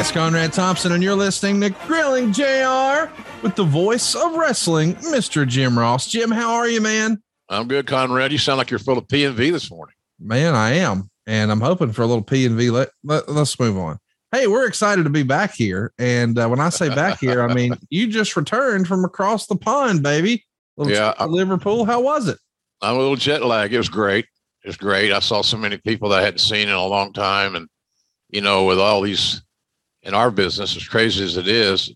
It's Conrad Thompson, and you're listening to Grilling JR with the voice of wrestling, Mr. Jim Ross. Jim, how are you, man? I'm good, Conrad. You sound like you're full of P and V this morning. Man, I am, and I'm hoping for a little P and V. Let, let us move on. Hey, we're excited to be back here, and uh, when I say back here, I mean you just returned from across the pond, baby. Little Yeah, I- Liverpool. How was it? I'm a little jet lag. It was great. It was great. I saw so many people that I hadn't seen in a long time, and you know, with all these in our business, as crazy as it is,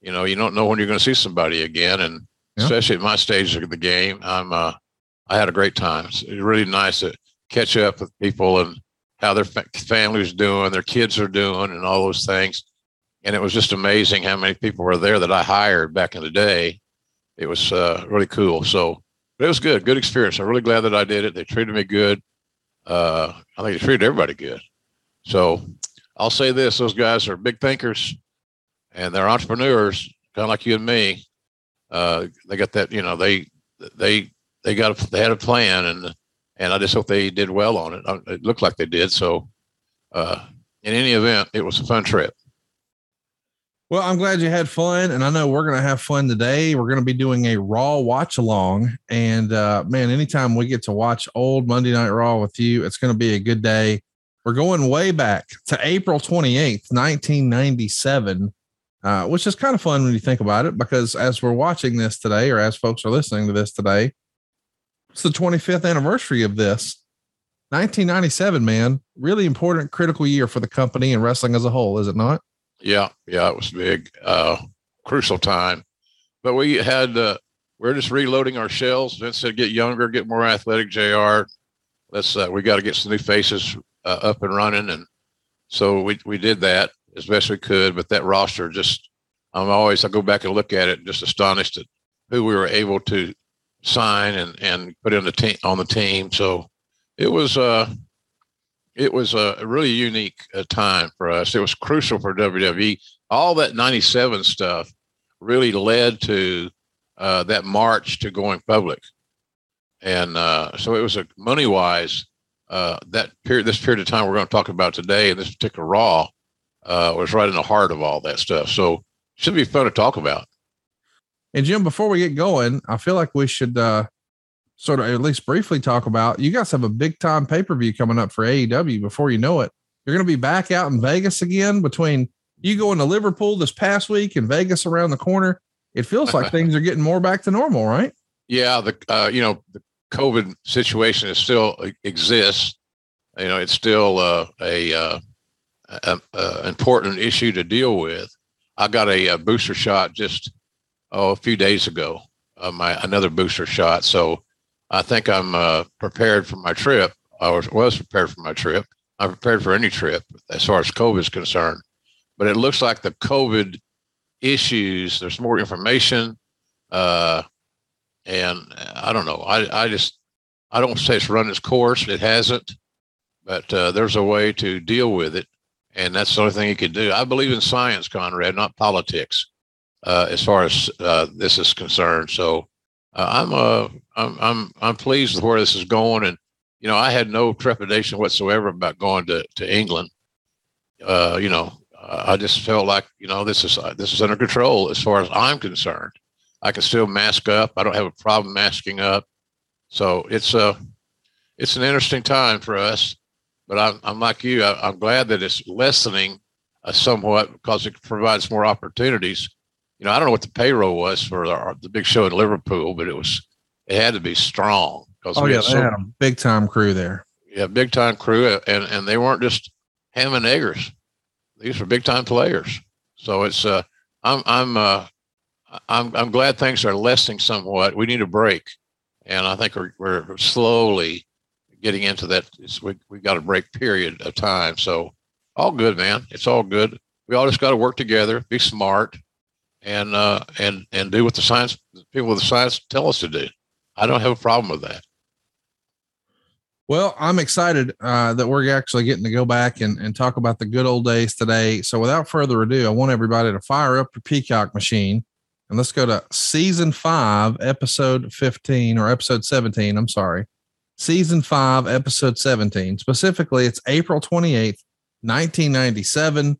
you know, you don't know when you're going to see somebody again, and Yeah. especially at my stage of the game, I'm uh, I had a great time. It's really nice to catch up with people and how their fa- families doing, their kids are doing, and all those things. And it was just amazing how many people were there that I hired back in the day. It was uh, really cool. So but it was good, good experience. I'm really glad that I did it. They treated me good. Uh, I think they treated everybody good. So I'll say this: those guys are big thinkers, and they're entrepreneurs, kind of like you and me. Uh, they got that, you know, they they they got a, they had a plan, and and I just hope they did well on it. Uh, It looked like they did. So, uh, in any event, it was a fun trip. Well, I'm glad you had fun, and I know we're going to have fun today. We're going to be doing a Raw watch along, and uh, man, anytime we get to watch old Monday Night Raw with you, it's going to be a good day. We're going way back to April 28th, 1997, uh, which is kind of fun when you think about it, because as we're watching this today, or as folks are listening to this today, it's the 25th anniversary of this. 1997, man, really important, critical year for the company and wrestling as a whole, is it not? Yeah, yeah, it was big, uh, crucial time. But we had uh, we're just reloading our shells. Vince said, "Get younger, get more athletic." Jr. Let's uh, we got to get some new faces uh, up and running, and so we we did that as best we could. But that roster just, I'm always I go back and look at it, just astonished at who we were able to sign and and put in the team on the team. So it was uh it was a really unique uh, time for us. It was crucial for WWE. All that 97 stuff really led to uh, that march to going public. And uh, so it was a money wise, uh, that period, this period of time we're going to talk about today, and this particular Raw uh, was right in the heart of all that stuff. So should be fun to talk about. And Jim, before we get going, I feel like we should uh, sort of at least briefly talk about you guys have a big time pay per view coming up for AEW. Before you know it, you're going to be back out in Vegas again. Between you going to Liverpool this past week and Vegas around the corner, it feels like things are getting more back to normal, right? Yeah, the uh, you know the COVID situation is still uh, exists. You know, it's still uh, a, uh, a, a important issue to deal with. I got a, a booster shot just oh a few days ago. Uh, my another booster shot, so I think I'm uh, prepared for my trip. I was was prepared for my trip. I'm prepared for any trip as far as COVID is concerned. But it looks like the COVID issues. There's more information. Uh, and I, don't know. I, I just, I don't say it's run its course. It hasn't, but uh, there's a way to deal with it. And that's the only thing you can do. I believe in science, Conrad, not politics, uh, as far as uh, this is concerned. So uh, I'm, uh, I'm, I'm, I'm pleased with where this is going. And, you know, I had no trepidation whatsoever about going to, to England. Uh, you know, I just felt like, you know, this is, this is under control as far as I'm concerned. I can still mask up. I don't have a problem masking up. So it's a, it's an interesting time for us. But I'm, I'm like you. I, am glad that it's lessening uh, somewhat because it provides more opportunities. You know, I don't know what the payroll was for the, the big show in Liverpool, but it was it had to be strong because oh yeah, they so, had a big time crew there. Yeah, big time crew, uh, and and they weren't just ham and eggers; these were big time players. So it's uh, I'm I'm uh, I'm I'm glad things are lessening somewhat. We need a break, and I think we're we're slowly getting into that. we we got a break period of time. So all good, man. It's all good. We all just got to work together, be smart, and uh, and and do what the science people with the science tell us to do. I don't have a problem with that. Well, I'm excited uh, that we're actually getting to go back and, and talk about the good old days today. So, without further ado, I want everybody to fire up your Peacock machine and let's go to season five, episode 15 or episode 17. I'm sorry season five, episode 17. Specifically, it's April 28th, 1997.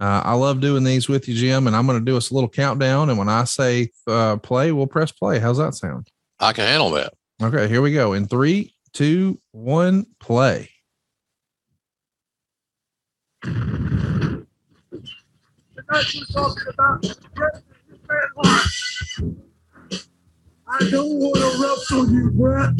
Uh, I love doing these with you, Jim, and I'm going to do us a little countdown. And when I say uh, play, we'll press play. How's that sound? I can handle that. Okay, here we go. In three, two, one, play. I don't want to wrestle you, Bret.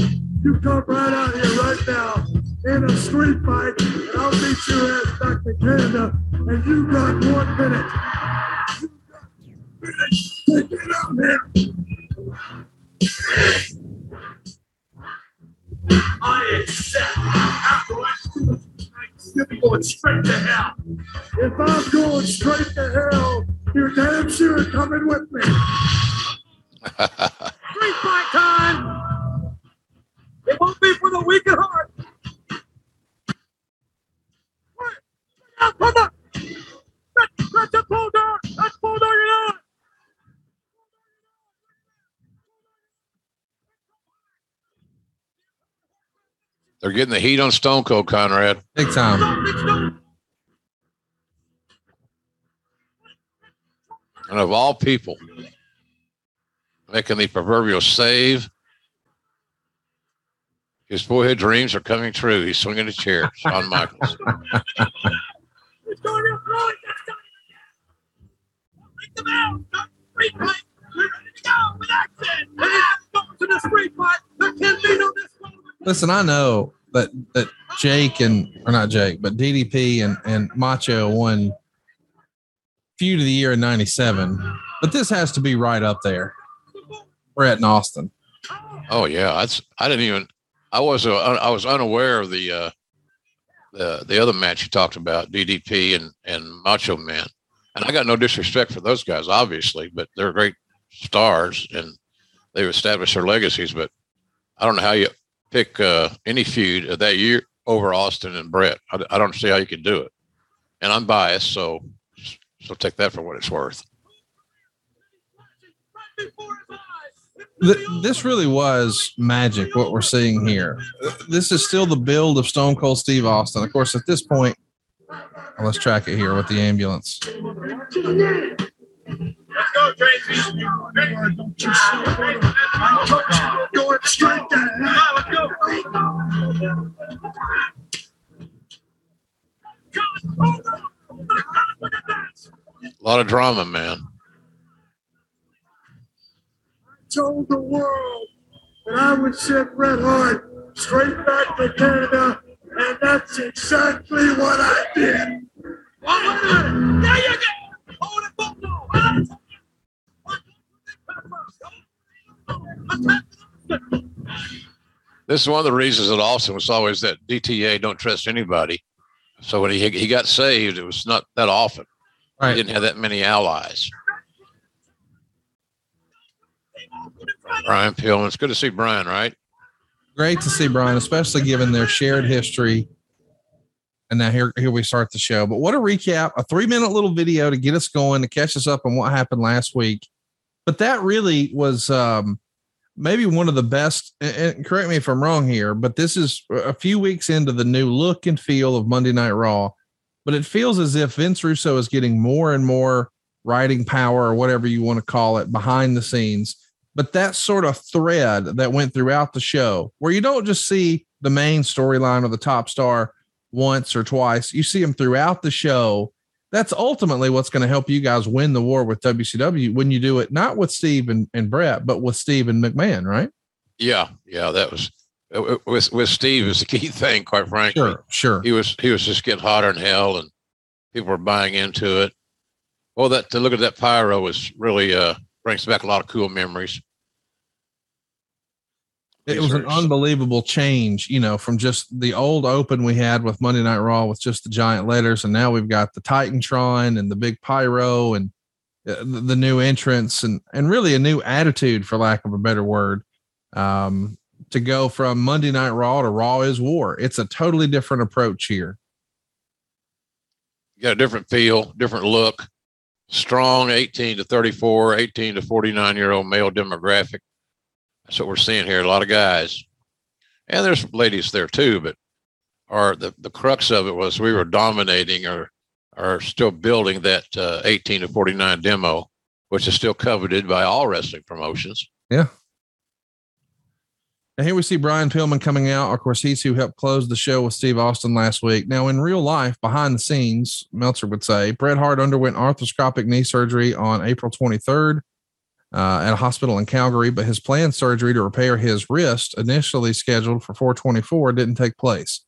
You come right out here right now in a street fight, and I'll beat your ass back to Canada, and you got one minute. You got Get out here. I accept. After I you're going straight to hell. If I'm going straight to hell, you're damn sure coming with me. Street fight time! It won't be for the weak at heart. Come on! That's, that's a bulldog! That's bulldog it out! They're getting the heat on Stone Cold, Conrad. Big time. And of all people, making the proverbial save. His boyhood dreams are coming true. He's swinging a chair, Shawn Michaels. Listen, I know that that Jake and or not Jake, but DDP and and Macho won feud of the year in '97, but this has to be right up there. Bret and Austin. Oh yeah, that's I didn't even I was uh, I was unaware of the uh, the the other match you talked about DDP and and Macho Man, and I got no disrespect for those guys, obviously, but they're great stars and they've established their legacies. But I don't know how you pick uh, any feud of that year over Austin and Bret. I, I don't see how you could do it, and I'm biased, so so take that for what it's worth this really was magic what we're seeing here. This is still the build of Stone Cold Steve Austin. Of course, at this point, let's track it here with the ambulance. Let's go, Tracy. Going straight Let's go. A lot of drama, man I told the world that I would ship Bret Hart straight back to Canada, and that's exactly what I did. Wait a minute. There you go. Hold it, This is one of the reasons that Austin was always that DTA don't trust anybody. So when he he got saved, it was not that often. Right. He didn't have that many allies. Brian Pillman. It's good to see Brian, right? Great to see Brian, especially given their shared history. And now here, here we start the show. But what a recap, a three minute little video to get us going, to catch us up on what happened last week. But that really was um, maybe one of the best. And correct me if I'm wrong here, but this is a few weeks into the new look and feel of Monday Night Raw. But it feels as if Vince Russo is getting more and more writing power or whatever you want to call it behind the scenes. But that sort of thread that went throughout the show, where you don't just see the main storyline of the top star once or twice, you see them throughout the show. That's ultimately what's going to help you guys win the war with WCW when you do it not with Steve and, and Bret, but with Steve and McMahon, right? Yeah, yeah, that was with with Steve is the key thing. Quite frankly, sure, sure. He was he was just getting hotter than hell, and people were buying into it. Well, that to look at that pyro was really uh brings back a lot of cool memories. It was an unbelievable change, you know, from just the old open we had with Monday Night Raw with just the giant letters, and now we've got the Titantron and the big pyro and uh, the, the new entrance and and really a new attitude, for lack of a better word, um, to go from Monday Night Raw to Raw is War. It's a totally different approach here. You got a different feel, different look strong 18 to 34, 18 to 49 year old male demographic. That's what we're seeing here. A lot of guys, and there's ladies there too. But our the, the crux of it was we were dominating or or still building that uh, 18 to 49 demo, which is still coveted by all wrestling promotions. Yeah, and here we see Brian Pillman coming out. Of course, he's who helped close the show with Steve Austin last week. Now, in real life, behind the scenes, Meltzer would say Bret Hart underwent arthroscopic knee surgery on April 23rd uh, at a hospital in Calgary, but his planned surgery to repair his wrist, initially scheduled for 424, didn't take place.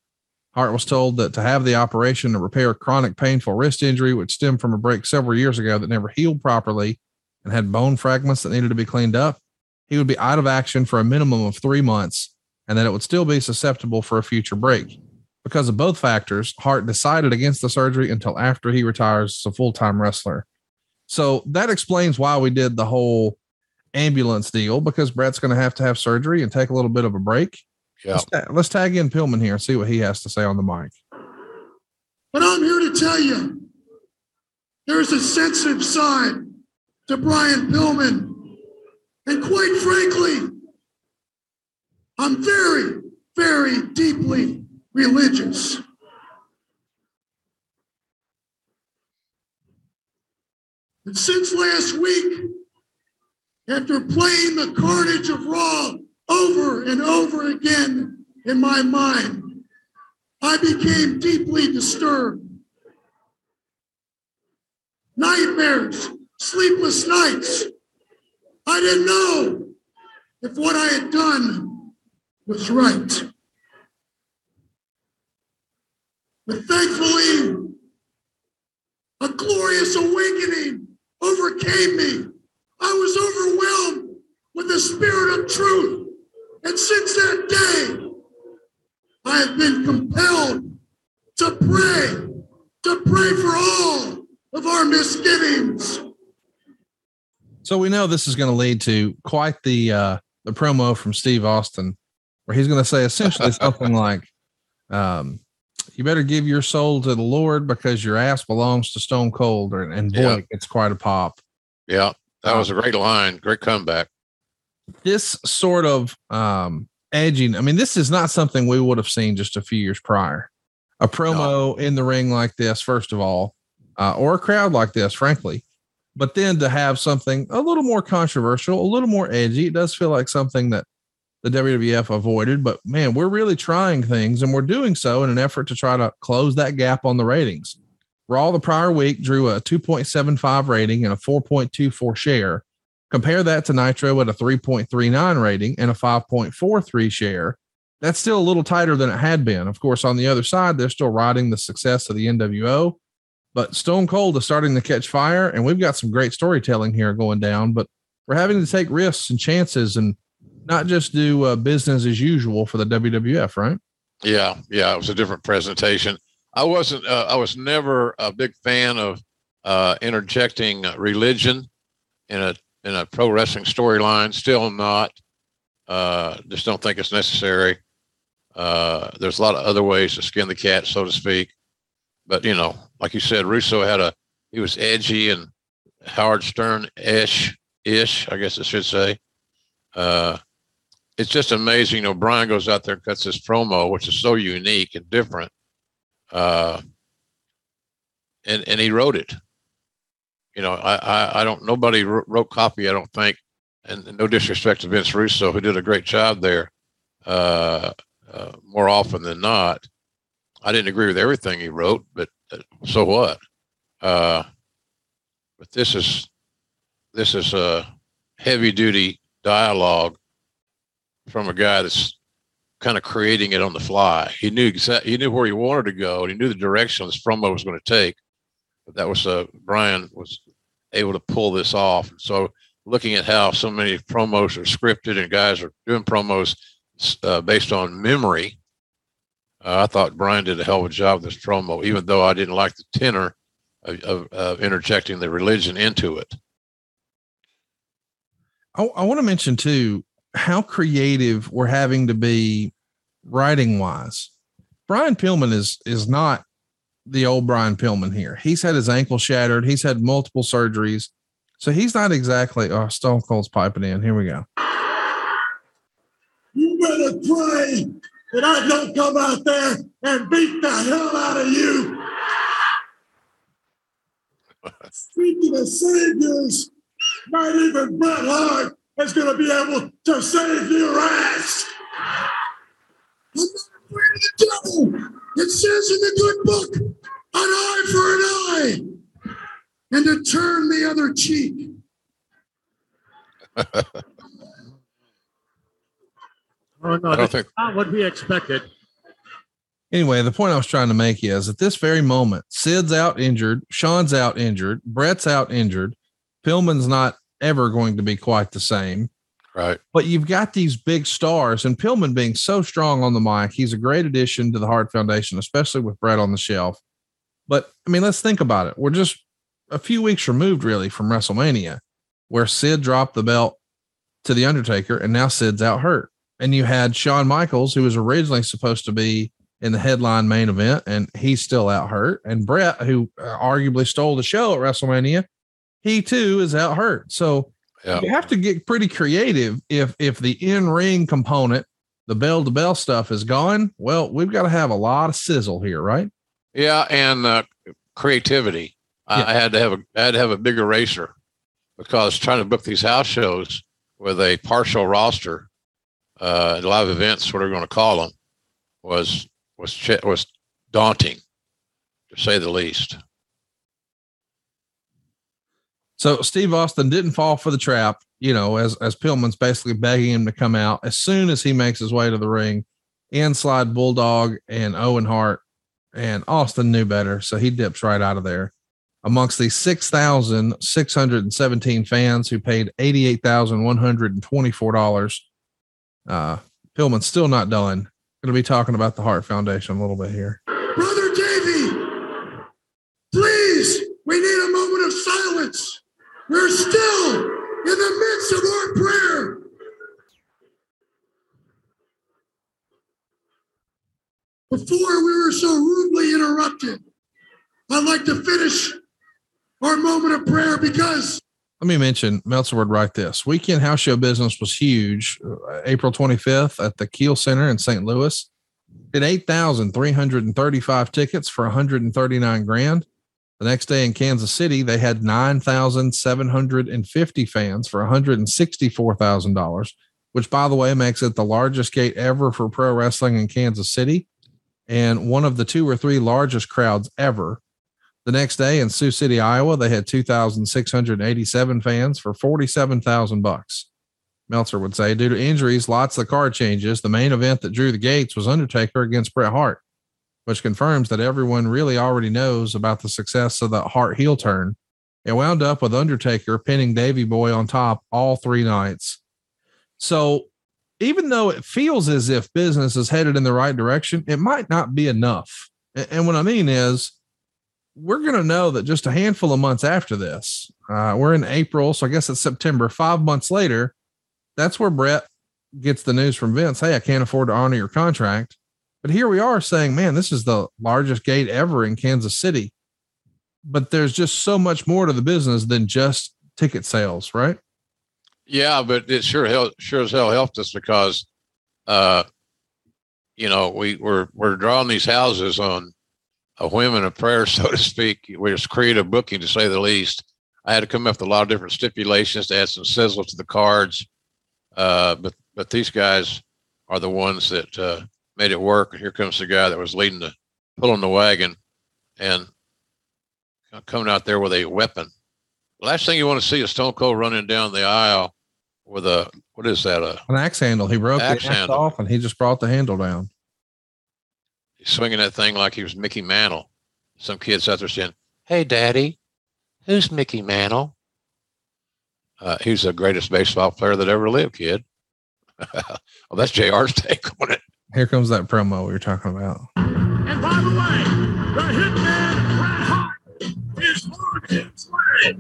Hart was told that to have the operation to repair a chronic painful wrist injury, which stemmed from a break several years ago that never healed properly and had bone fragments that needed to be cleaned up, he would be out of action for a minimum of three months and that it would still be susceptible for a future break. Because of both factors, Hart decided against the surgery until after he retires as a full time wrestler. So that explains why we did the whole ambulance deal because Bret's going to have to have surgery and take a little bit of a break. Yeah. Let's, ta- let's tag in Pillman here and see what he has to say on the mic. But I'm here to tell you there's a sensitive side to Brian Pillman and quite frankly, I'm very, very deeply religious. And since last week, after playing the carnage of Raw over and over again in my mind, I became deeply disturbed. Nightmares, sleepless nights, I didn't know if what I had done was right. But thankfully, a glorious awakening overcame me. I was overwhelmed with the spirit of truth. And since that day, I have been compelled to pray, to pray for all of our misgivings so we know this is going to lead to quite the uh, the promo from Steve Austin, where he's going to say essentially something like, um, "You better give your soul to the Lord because your ass belongs to Stone Cold." Or, and boy, yeah. it's quite a pop. Yeah, that was a great line, great comeback. This sort of um, edging. I mean, this is not something we would have seen just a few years prior. A promo no. in the ring like this, first of all, uh, or a crowd like this, frankly but then to have something a little more controversial, a little more edgy, it does feel like something that the WWF avoided. But man, we're really trying things and we're doing so in an effort to try to close that gap on the ratings. Raw the prior week drew a 2.75 rating and a 4.24 share. Compare that to Nitro at a 3.39 rating and a 5.43 share. That's still a little tighter than it had been. Of course, on the other side, they're still riding the success of the NWO but Stone Cold is starting to catch fire, and we've got some great storytelling here going down. But we're having to take risks and chances, and not just do uh, business as usual for the WWF, right? Yeah, yeah, it was a different presentation. I wasn't. Uh, I was never a big fan of uh, interjecting religion in a in a pro wrestling storyline. Still not. Uh, just don't think it's necessary. Uh, there's a lot of other ways to skin the cat, so to speak. But you know, like you said, Russo had a he was edgy and Howard Stern ish ish, I guess I should say. Uh, it's just amazing. You know, Brian goes out there and cuts this promo, which is so unique and different. Uh, and and he wrote it. You know, I I, I don't. Nobody wrote copy. I don't think. And no disrespect to Vince Russo, who did a great job there. Uh, uh, more often than not, I didn't agree with everything he wrote, but uh, so what? Uh, but this is this is a heavy duty dialogue from a guy that's kind of creating it on the fly. He knew exactly he knew where he wanted to go, and he knew the direction this promo was going to take. But that was uh, Brian was able to pull this off. So looking at how so many promos are scripted and guys are doing promos uh, based on memory, uh, I thought Brian did a hell of a job with this promo, even though I didn't like the tenor of, of, of interjecting the religion into it. I, I want to mention too how creative we're having to be writing wise. Brian Pillman is is not the old Brian Pillman here. He's had his ankle shattered. He's had multiple surgeries. So he's not exactly oh Stone Cold's piping in. Here we go. You better pray that I don't come out there and beat the hell out of you. Speaking of saviors, not even Bret Hart is going to be able to save your ass. I'm not afraid of the devil. It says in the good book, an eye for an eye, and to turn the other cheek. Oh no, that's think- not what we expected. Anyway, the point I was trying to make is at this very moment, Sid's out injured, Shawn's out injured, Bret's out injured, Pillman's not ever going to be quite the same. Right. But you've got these big stars, and Pillman being so strong on the mic, he's a great addition to the Hart Foundation, especially with Bret on the shelf. But I mean, let's think about it. We're just a few weeks removed, really, from WrestleMania, where Sid dropped the belt to The Undertaker, and now Sid's out hurt. And you had Shawn Michaels, who was originally supposed to be in the headline main event, and he's still out hurt. And Bret, who uh, arguably stole the show at WrestleMania, he too is out hurt. So yeah. you have to get pretty creative. If if the in ring component, the bell to bell stuff is gone, well, we've got to have a lot of sizzle here, right? Yeah, and uh, creativity. Yeah. I had to have a I had to have a bigger racer because trying to book these house shows with a partial roster, uh, live events, what are we going to call them, was was was daunting, to say the least. So Steve Austin didn't fall for the trap, you know, as as Pillman's basically begging him to come out. As soon as he makes his way to the ring, in slide Bulldog and Owen Hart, and Austin knew better, so he dips right out of there. Amongst the 6,617 fans who paid $88,124, uh, Pillman's still not done going to be talking about the Hart Foundation a little bit here. Brother Davy, please, we need a moment of silence. We're still in the midst of our prayer. Before we were so rudely interrupted, I'd like to finish our moment of prayer because let me mention Meltzer would write this weekend house show business was huge. Uh, April 25th at the Kiel Center in St. Louis did 8,335 tickets for 139 grand. The next day in Kansas City, they had 9,750 fans for $164,000, which, by the way, makes it the largest gate ever for pro wrestling in Kansas City and one of the two or three largest crowds ever the next day in Sioux City, Iowa, they had 2,687 fans for 47,000 bucks. Meltzer would say, due to injuries, lots of card changes. The main event that drew the gates was Undertaker against Bret Hart, which confirms that everyone really already knows about the success of the Hart heel turn. It wound up with Undertaker pinning Davy Boy on top all three nights. So even though it feels as if business is headed in the right direction, it might not be enough. And what I mean is, we're going to know that just a handful of months after this, uh, we're in April, so I guess it's September, five months later, that's where Bret gets the news from Vince, hey, I can't afford to honor your contract. But here we are saying, man, this is the largest gate ever in Kansas City. But there's just so much more to the business than just ticket sales, right? Yeah, but it sure sure as hell helped us because, uh, you know, we we're we're drawing these houses on a whim and a prayer, so to speak. Created a booking to say the least. I had to come up with a lot of different stipulations to add some sizzle to the cards. Uh, but but these guys are the ones that uh, made it work. And here comes the guy that was leading the pulling the wagon and coming out there with a weapon. Last thing you want to see is Stone Cold running down the aisle with a what is that? A an axe handle. He broke axe the axe handle. off and he just brought the handle down. He's swinging that thing like he was Mickey Mantle. Some kids out there saying, "Hey, Daddy, who's Mickey Mantle?" Uh, he's the greatest baseball player that ever lived, kid. well, that's JR's take on it. Here comes that promo we were talking about. And by the way, the hitman Bret Hart is on his way.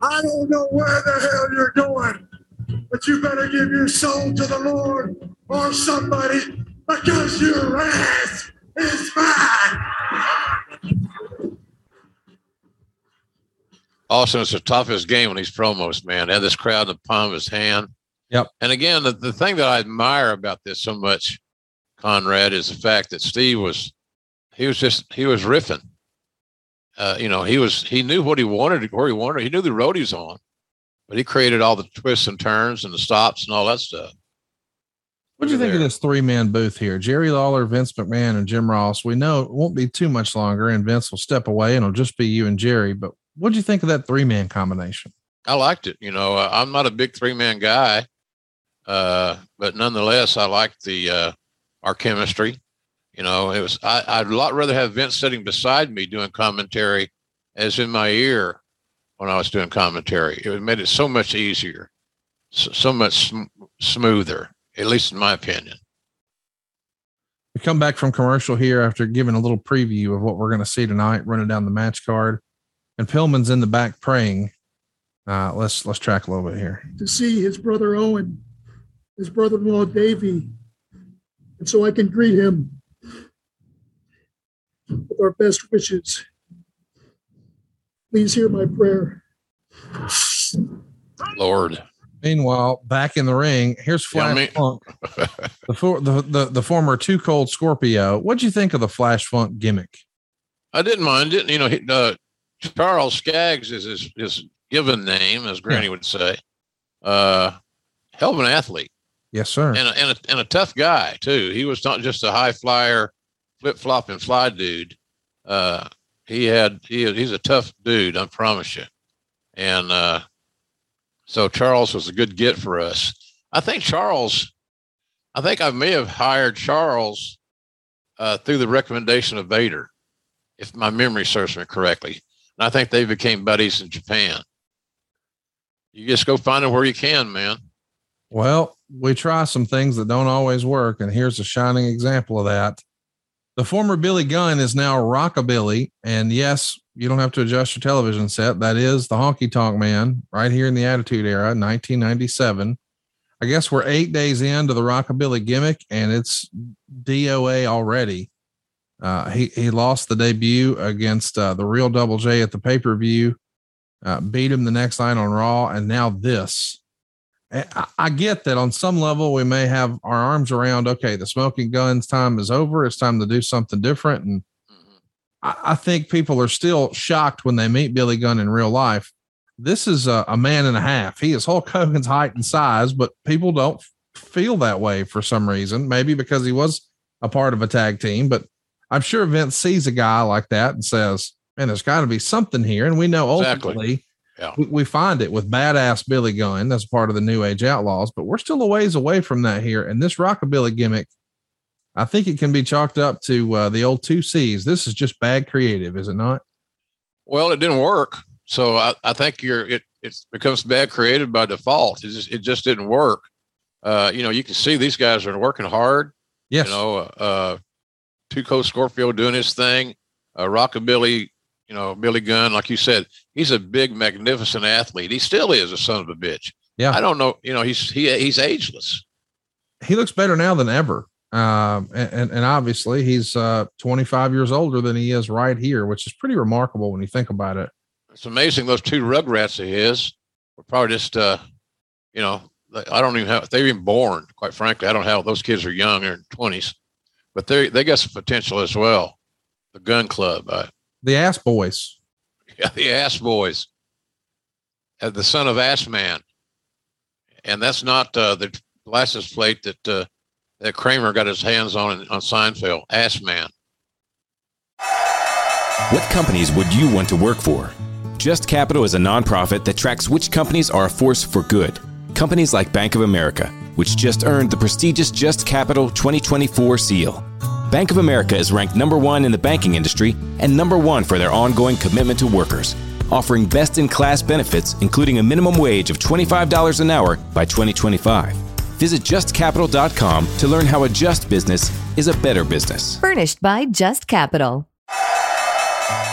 I don't know where the hell you're going, but you better give your soul to the Lord or somebody because your ass is mine. Austin, it's the toughest game when he's promos, man. Had this crowd in the palm of his hand. Yep. And again, the, the thing that I admire about this so much, Conrad, is the fact that Steve was, he was just, he was riffing. Uh, you know, he was, he knew what he wanted, where he wanted. He knew the road he was on, but he created all the twists and turns and the stops and all that stuff. What do you think there. of this three man booth here? Jerry Lawler, Vince McMahon, and Jim Ross. We know it won't be too much longer, and Vince will step away, and it'll just be you and Jerry. But what do you think of that three man combination? I liked it. You know, uh, I'm not a big three man guy, uh, but nonetheless, I liked the uh, our chemistry. You know, it was I, I'd a lot rather have Vince sitting beside me doing commentary, as in my ear when I was doing commentary. It made it so much easier, so, so much sm- smoother, at least in my opinion. We come back from commercial here after giving a little preview of what we're going to see tonight, running down the match card and Pillman's in the back praying. Uh, let's let's track a little bit here. To see his brother Owen, his brother-in-law Davey, and so I can greet him with our best wishes. Please hear my prayer. Lord. Meanwhile, back in the ring, here's Flash yeah, Funk, the, for, the, the the former Two Cold Scorpio. What'd you think of the Flash Funk gimmick? I didn't mind it. You know, he, uh, Charles Scaggs is his, his given name, as Granny yeah. would say. Uh, hell of an athlete. Yes, sir. And a, and, a, and a tough guy, too. He was not just a high flyer, flip flop and fly dude. Uh, he had, he, he's a tough dude, I promise you. And uh, so Charles was a good get for us. I think Charles, I think I may have hired Charles uh, through the recommendation of Vader, if my memory serves me correctly. And I think they became buddies in Japan. You just go find them where you can, man. Well, we try some things that don't always work, and here's a shining example of that. The former Billy Gunn is now Rockabilly, and yes, you don't have to adjust your television set. That is the Honky Tonk Man right here in the Attitude Era, 1997. I guess we're eight days into the Rockabilly gimmick, and it's DOA already. Uh, he he lost the debut against uh, the real Double J at the pay per view, uh, beat him the next night on Raw, and now this. I, get that on some level we may have our arms around. Okay, the smoking guns time is over. It's time to do something different, and mm-hmm. I, I, think people are still shocked when they meet Billy Gunn in real life. This is a, a man and a half. He is Hulk Hogan's height and size, but people don't feel that way for some reason. Maybe because he was a part of a tag team, but I'm sure Vince sees a guy like that and says, man, there's got to be something here. And we know ultimately exactly. Yeah. we, we, find it with badass Billy Gunn. That's part of the New Age Outlaws, but we're still a ways away from that here. And this Rockabilly gimmick, I think it can be chalked up to uh, the old two C's. This is just bad creative, is it not? Well, it didn't work. So I, I think you're it it becomes bad creative by default. It just it just didn't work. Uh, you know, you can see these guys are working hard. Yes. You know, uh, Two Cold Scorpio doing his thing. Uh, Rockabilly You know, Billy Gunn, like you said, he's a big, magnificent athlete. He still is a son of a bitch. Yeah. I don't know. You know, he's he he's ageless. He looks better now than ever. Um, and, and obviously he's uh, 25 years older than he is right here, which is pretty remarkable when you think about it. It's amazing those two rugrats of his were probably just, uh, you know, I don't even have they're even born. Quite frankly, I don't have those kids are young, they're in twenties, but they they got some potential as well. The Gunn Club, uh, the Ass Boys, yeah, the Ass Boys, uh, the son of Ass Man, and that's not uh, the license plate that uh, that Kramer got his hands on on Seinfeld. Ass Man. What companies would you want to work for? Just Capital is a nonprofit that tracks which companies are a force for good. Companies like Bank of America, which just earned the prestigious Just Capital 2024 seal. Bank of America is ranked number one in the banking industry and number one for their ongoing commitment to workers, offering best in class benefits, including a minimum wage of $25 an hour by 2025. Visit justcapital.com to learn how a just business is a better business. Furnished by Just Capital.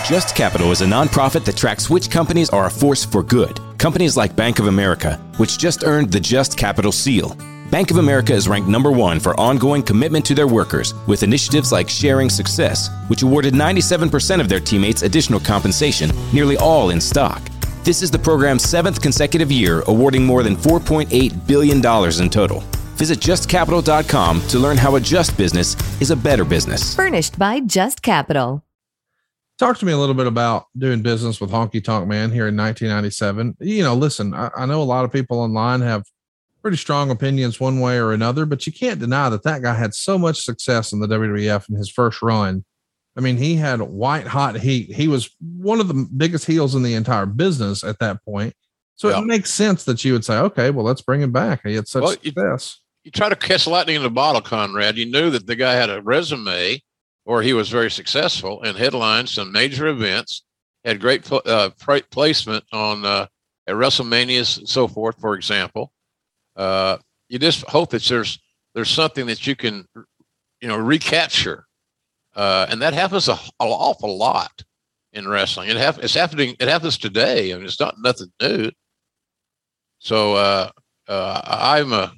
Just Capital is a nonprofit that tracks which companies are a force for good. Companies like Bank of America, which just earned the Just Capital seal. Bank of America is ranked number one for ongoing commitment to their workers with initiatives like Sharing Success, which awarded 97% of their teammates additional compensation, nearly all in stock. This is the program's seventh consecutive year, awarding more than $4.8 billion in total. Visit justcapital.com to learn how a just business is a better business. Furnished by Just Capital. Talk to me a little bit about doing business with Honky Tonk Man here in 1997. You know, listen, I, I know a lot of people online have pretty strong opinions one way or another, but you can't deny that that guy had so much success in the WWF in his first run. I mean, he had white hot heat. He was one of the biggest heels in the entire business at that point. So yeah. it makes sense that you would say, okay, well, let's bring him back. He had such well, success. You, you try to catch lightning in a bottle, Conrad. You knew that the guy had a resume or he was very successful and headlined some major events, had great uh, placement on uh, at WrestleManias and so forth, for example. Uh, you just hope that there's there's something that you can, you know, recapture, uh, and that happens a, an awful lot in wrestling. It ha- it's happening. It happens today. I mean, it's not nothing new. So uh, uh, I'm a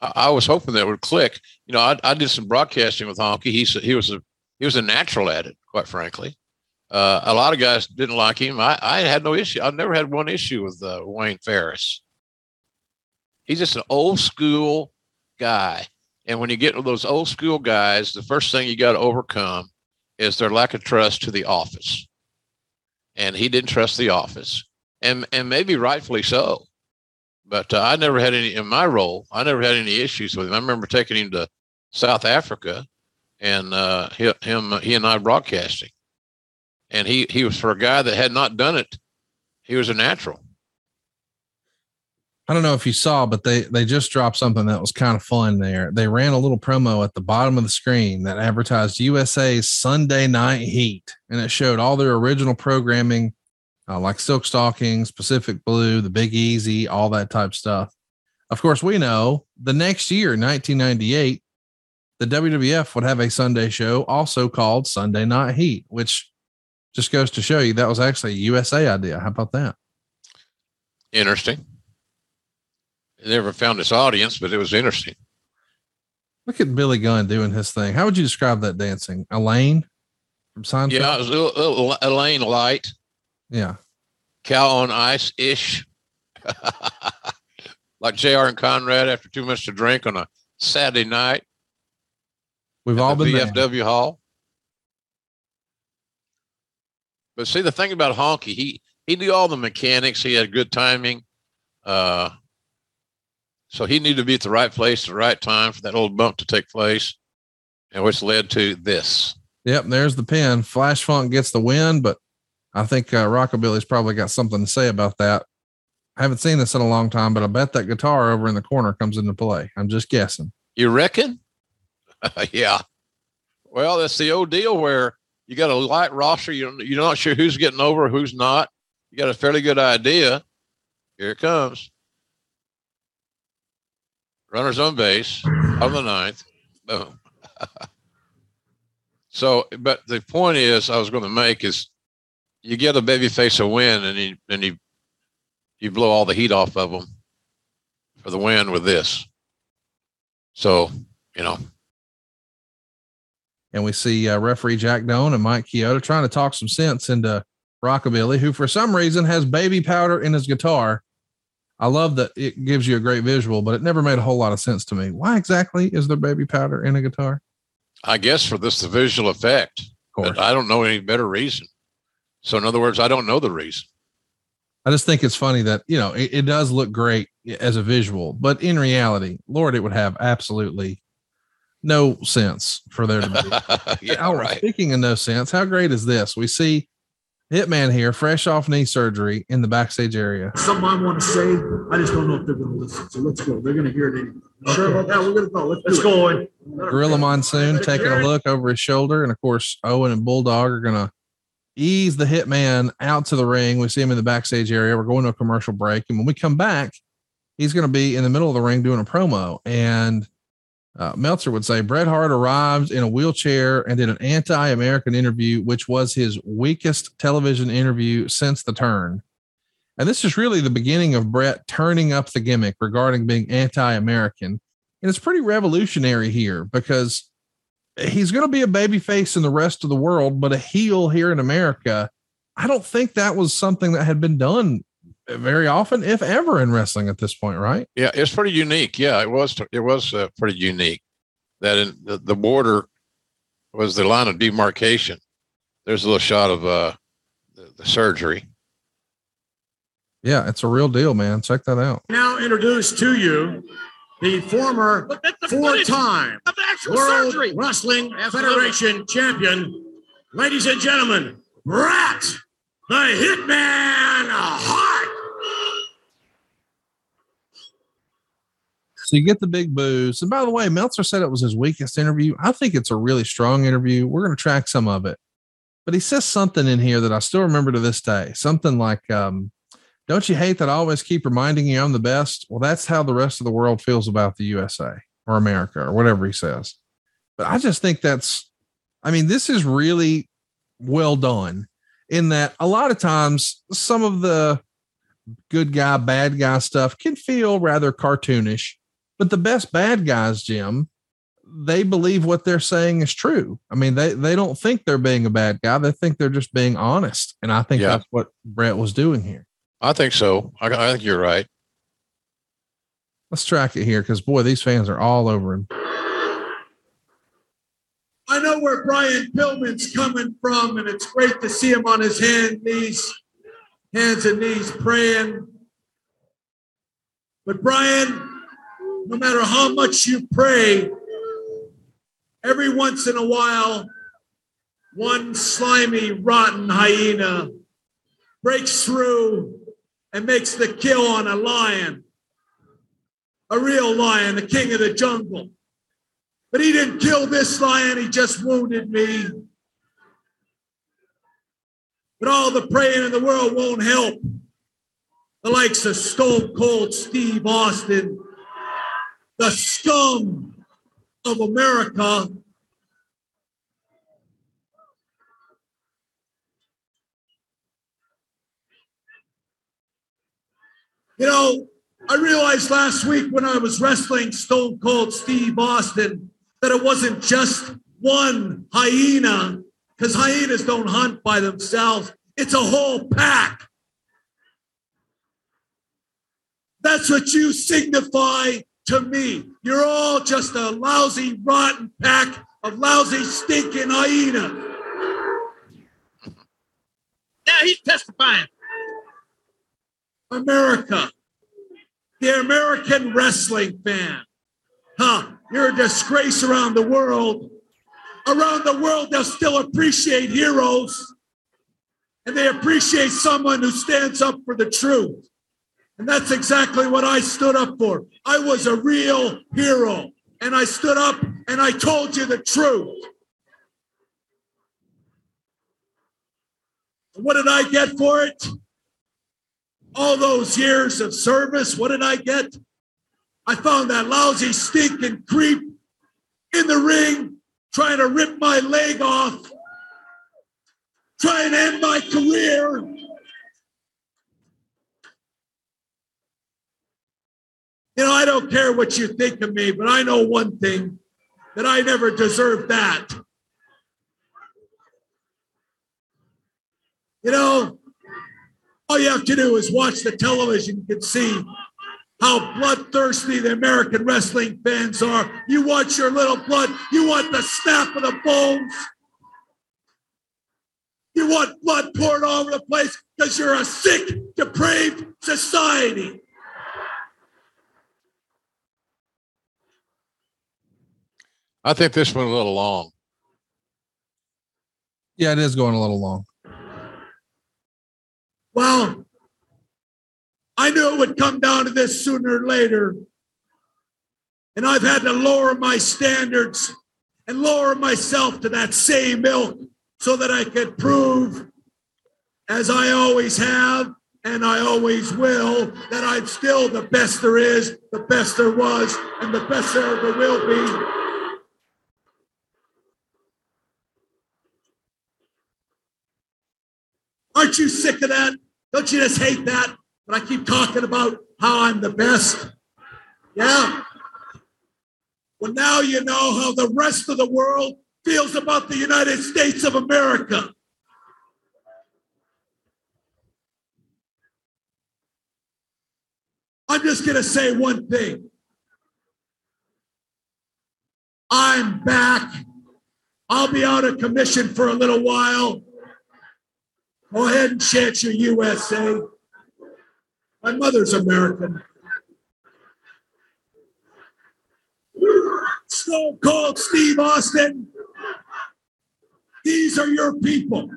I was hoping that would click. You know, I, I did some broadcasting with Honky. He he was a he was a natural at it, quite frankly. Uh, a lot of guys didn't like him. I, I had no issue. I've never had one issue with uh, Wayne Farris. He's just an old school guy. And when you get to those old school guys, the first thing you got to overcome is their lack of trust to the office. And he didn't trust the office, and and maybe rightfully so. But uh, I never had any in my role. I never had any issues with him. I remember taking him to South Africa, and uh, he, him he and I broadcasting, and he he was for a guy that had not done it. He was a natural. I don't know if you saw, but they they just dropped something that was kind of fun there. They ran a little promo at the bottom of the screen that advertised USA's Sunday Night Heat, and it showed all their original programming uh, like Silk Stockings, Pacific Blue, The Big Easy, all that type stuff. Of course, we know the next year, 1998, the WWF would have a Sunday show also called Sunday Night Heat, which just goes to show you that was actually a USA idea. How about that? Interesting. Never found its audience, but it was interesting. Look at Billy Gunn doing his thing. How would you describe that dancing? Elaine from Seinfeld? Yeah, it was a little, a Elaine light. Yeah. Cow on ice ish. like JR and Conrad after too much to drink on a Saturday night. We've all been VFW there. Hall. But see, the thing about Honky, he he knew all the mechanics. He had good timing. Uh, so he needed to be at the right place at the right time for that old bump to take place, and which led to this. Yep, there's the pin. Flash Funk gets the win, but I think uh, Rockabilly's probably got something to say about that. I haven't seen this in a long time, but I bet that guitar over in the corner comes into play. I'm just guessing. You reckon? yeah. Well, that's the old deal where you got a light roster. You're, you're not sure who's getting over, who's not. You got a fairly good idea. Here it comes. Runners on base on the ninth. Boom. so, but the point is, I was going to make is you get a baby face a win and you and you you blow all the heat off of them for the win with this. So, you know. And we see uh, referee Jack Doan and Mike Chioda trying to talk some sense into Rockabilly, who for some reason has baby powder in his guitar. I love that it gives you a great visual, but it never made a whole lot of sense to me. Why exactly is there baby powder in a guitar? I guess for this the visual effect. But I don't know any better reason. So in other words, I don't know the reason. I just think it's funny that you know it, it, does look great as a visual, but in reality, Lord, it would have absolutely no sense for there to be. yeah, oh, right. Speaking of no sense, how great is this? We see Hitman here, fresh off knee surgery in the backstage area. Something I want to say, I just don't know if they're going to listen. So let's go. They're going to hear it anyway. Sure about that? We're going to go. Let's, let's go. Gorilla Monsoon taking a look over his shoulder, and of course, Owen and Bulldog are going to ease the hitman out to the ring. We see him in the backstage area. We're going to a commercial break. And when we come back, he's going to be in the middle of the ring doing a promo. And uh, Meltzer would say Bret Hart arrived in a wheelchair and did an anti American interview, which was his weakest television interview since the turn. And this is really the beginning of Bret turning up the gimmick regarding being anti American. And it's pretty revolutionary here because he's going to be a baby face in the rest of the world, but a heel here in America. I don't think that was something that had been done very often, if ever, in wrestling at this point, right? Yeah, it's pretty unique. Yeah, it was. It was uh, pretty unique that in the, the border was the line of demarcation. There's a little shot of uh, the, the surgery. Yeah, it's a real deal, man. Check that out. Now introduce to you the former four-time World surgery. Wrestling Federation champion, ladies and gentlemen, Bret, the Hitman Hart. You get the big boost. And by the way, Meltzer said it was his weakest interview. I think it's a really strong interview. We're going to track some of it. But he says something in here that I still remember to this day. Something like, um, don't you hate that I always keep reminding you I'm the best? Well, that's how the rest of the world feels about the USA or America or whatever he says. But I just think that's, I mean, this is really well done in that a lot of times some of the good guy, bad guy stuff can feel rather cartoonish, but the best bad guys, Jim, they believe what they're saying is true. I mean, they, they don't think they're being a bad guy. They think they're just being honest. And I think yeah. that's what Bret was doing here. I think so. I, I think you're right. Let's track it here because boy, these fans are all over him. I know where Brian Pillman's coming from, and it's great to see him on his hand, knees, hands and knees praying. But Brian, no matter how much you pray, every once in a while, one slimy, rotten hyena breaks through and makes the kill on a lion, a real lion, the king of the jungle. But he didn't kill this lion, he just wounded me. But all the praying in the world won't help. The likes of Stone Cold Steve Austin, the scum of America, You know, I realized last week when I was wrestling Stone Cold Steve Austin that it wasn't just one hyena, because hyenas don't hunt by themselves, it's a whole pack. That's what you signify to me. You're all just a lousy, rotten pack of lousy, stinking hyenas. Now he's testifying. America, the American wrestling fan. Huh, you're a disgrace around the world. Around the world, they'll still appreciate heroes and they appreciate someone who stands up for the truth. And that's exactly what I stood up for. I was a real hero and I stood up and I told you the truth. What did I get for it? all those years of service, what did I get? I found that lousy stinking creep in the ring trying to rip my leg off, trying to end my career. You know, I don't care what you think of me, but I know one thing that I never deserved that. You know, all you have to do is watch the television. You can see how bloodthirsty the American wrestling fans are. You want your little blood, you want the snap of the bones. You want blood poured all over the place because you're a sick, depraved society. I think this went a little long. Yeah, it is going a little long. Well, I knew it would come down to this sooner or later. And I've had to lower my standards and lower myself to that same ilk so that I could prove, as I always have and I always will, that I'm still the best there is, the best there was, and the best there ever will be. Aren't you sick of that? Don't you just hate that? But I keep talking about how I'm the best. Yeah. Well, now you know how the rest of the world feels about the United States of America. I'm just going to say one thing. I'm back. I'll be out of commission for a little while. Go ahead and chant your USA. My mother's American. Stone Cold Steve Austin. These are your people.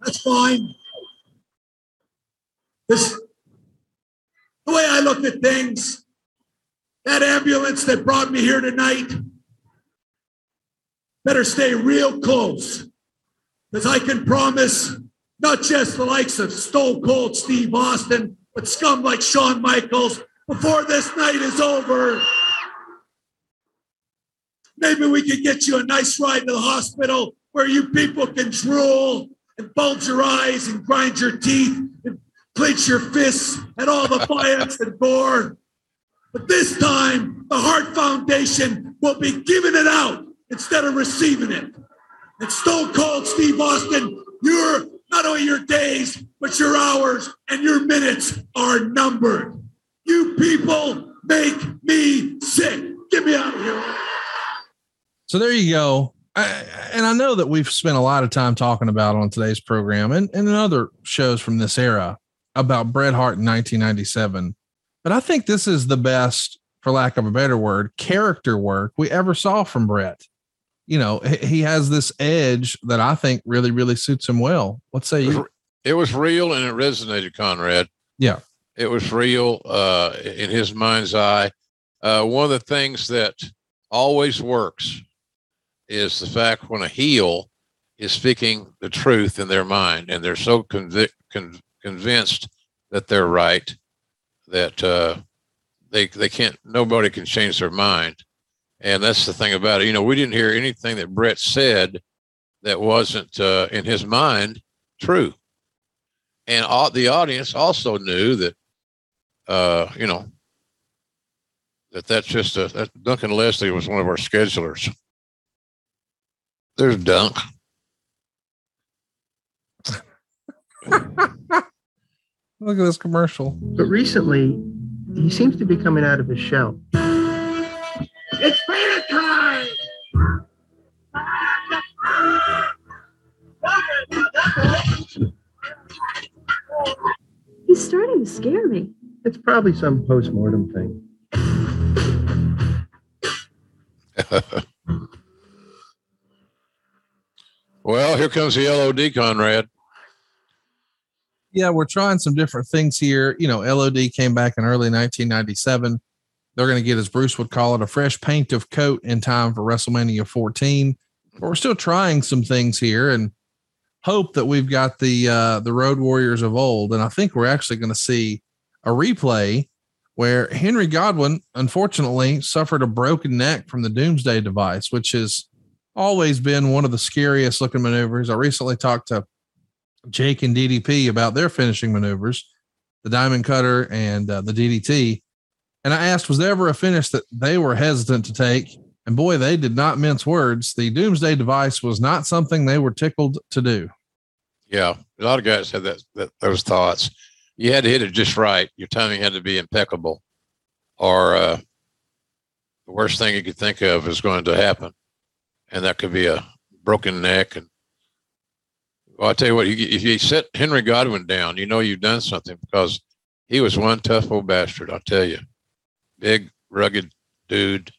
That's fine. This, the way I look at things, that ambulance that brought me here tonight better stay real close because I can promise not just the likes of Stone Cold Steve Austin, but scum like Shawn Michaels before this night is over. Maybe we could get you a nice ride to the hospital where you people can drool and bulge your eyes and grind your teeth and clench your fists at all the violence and gore. But this time, the Hart Foundation will be giving it out instead of receiving it. And Stone Cold Steve Austin, your not only your days, but your hours and your minutes are numbered. You people make me sick. Get me out of here. So there you go. I, and I know that we've spent a lot of time talking about on today's program and, and in other shows from this era about Bret Hart in 1997. But I think this is the best, for lack of a better word, character work we ever saw from Bret. You know, he has this edge that I think really, really suits him well. What say you? It was real and it resonated, Conrad. Yeah. It was real uh, in his mind's eye. Uh, one of the things that always works is the fact when a heel is speaking the truth in their mind and they're so convic- con- convinced that they're right that uh, they they can't nobody can change their mind and that's the thing about it you know we didn't hear anything that Bret said that wasn't uh, in his mind true and all, the audience also knew that uh, you know that that's just a that duncan leslie was one of our schedulers there's dunk Look at this commercial. But recently, he seems to be coming out of his shell. He's starting to scare me. It's probably some post-mortem thing. well here comes the lod conrad yeah, we're trying some different things here. You know, LOD came back in early 1997. They're going to get, as Bruce would call it, a fresh paint of coat in time for WrestleMania 14. But we're still trying some things here and hope that we've got the uh, the Road Warriors of old. And I think we're actually going to see a replay where Henry Godwinn unfortunately, suffered a broken neck from the Doomsday device, which is always been one of the scariest looking maneuvers. I recently talked to Jake and DDP about their finishing maneuvers, the diamond cutter and uh, the DDT. And I asked, was there ever a finish that they were hesitant to take? And boy, they did not mince words. The Doomsday device was not something they were tickled to do. Yeah, a lot of guys had that, that those thoughts. You had to hit it just right. Your timing had to be impeccable, or uh, the worst thing you could think of is going to happen, and that could be a broken neck. And well, I tell you what, if you set Henry Godwinn down, you know you've done something because he was one tough old bastard. I'll tell you, big, rugged dude.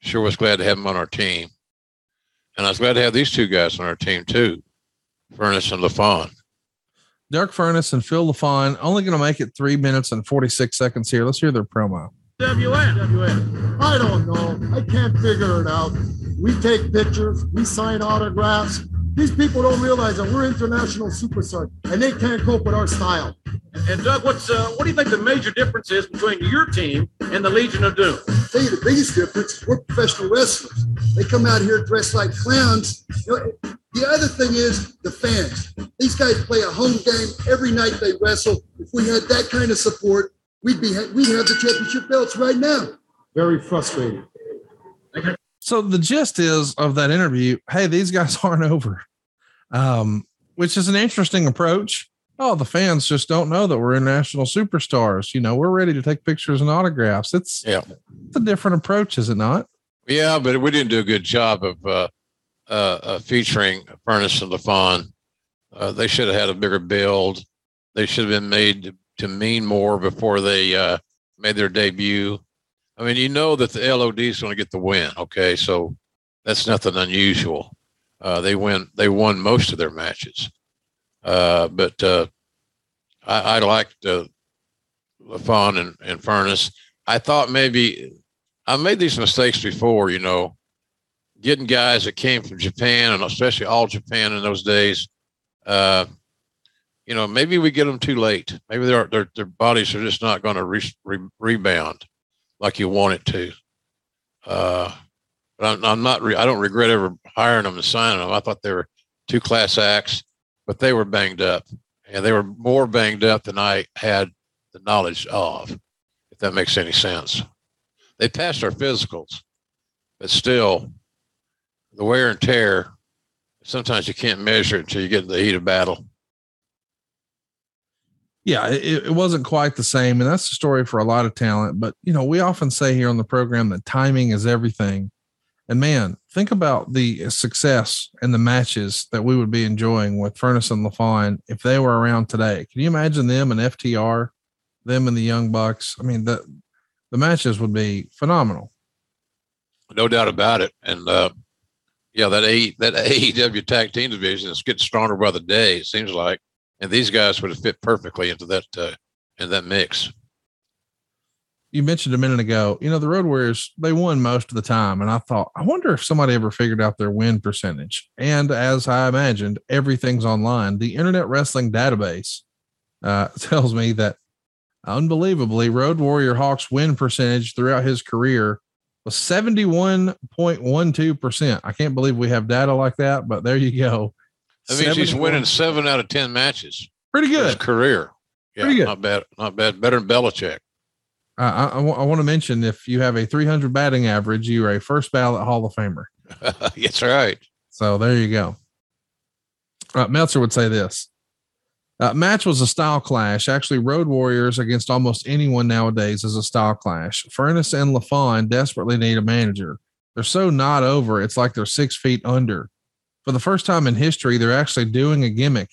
Sure was glad to have him on our team, and I was glad to have these two guys on our team too. Furnas and LaFon. Dirk Furnas and Phil LaFon only going to make it three minutes and 46 seconds here. Let's hear their promo. WN. WN. I don't know. I can't figure it out. We take pictures, we sign autographs. These people don't realize that we're international superstars and they can't cope with our style. And Doug, what's uh, what do you think the major difference is between your team and the Legion of Doom? I'll tell you the biggest difference is we're professional wrestlers. They come out here dressed like clowns. You know, the other thing is the fans. These guys play a home game every night they wrestle. If we had that kind of support, we'd be we'd have the championship belts right now. Very frustrating. So the gist is of that interview, hey, these guys aren't over. Um, which is an interesting approach. Oh, the fans just don't know that we're international superstars. You know, we're ready to take pictures and autographs. It's yeah, it's a different approach, is it not? Yeah, but we didn't do a good job of uh, uh, uh, featuring Furnas and LaFon. Uh, they should have had a bigger build. They should have been made to, to mean more before they uh, made their debut. I mean, you know that the LOD is going to get the win. Okay, so that's nothing unusual. Uh, they win. They won most of their matches, uh, but uh, I, I liked uh, LaFon and, and Furnas. I thought maybe I made these mistakes before. You know, getting guys that came from Japan and especially all Japan in those days. Uh, you know, maybe we get them too late. Maybe their their their bodies are just not going to re- re- rebound like you want it to. But I'm, I'm not. Re- I don't regret ever hiring them and signing them. I thought they were two class acts, but they were banged up, and they were more banged up than I had the knowledge of. If that makes any sense, they passed our physicals, but still, the wear and tear. Sometimes you can't measure it until you get in the heat of battle. Yeah, it, it wasn't quite the same, and that's the story for a lot of talent. But you know, we often say here on the program that timing is everything. And man, think about the success and the matches that we would be enjoying with Furnas and LaFon if they were around today. Can you imagine them and FTR, them and the Young Bucks? I mean, the the matches would be phenomenal. No doubt about it. And uh, yeah, that A that AEW tag team division is getting stronger by the day. It seems like, and these guys would have fit perfectly into that uh, in that mix you mentioned a minute ago, you know, the Road Warriors, they won most of the time. And I thought, I wonder if somebody ever figured out their win percentage. And as I imagined, everything's online. The Internet Wrestling Database uh, tells me that unbelievably, Road Warrior Hawk's win percentage throughout his career was 71.12%. I can't believe we have data like that, but there you go. That means he's winning seven out of 10 matches. Pretty good. His career. Yeah, Pretty good. Not bad. Not bad. Better than Belichick. I, I want to mention if you have a 300 batting average, you are a first ballot Hall of Famer. That's right. So there you go. Uh, Meltzer would say this uh, match was a style clash. Actually, Road Warriors against almost anyone nowadays is a style clash. Furnas and LaFon desperately need a manager. They're so not over, it's like they're six feet under. For the first time in history, they're actually doing a gimmick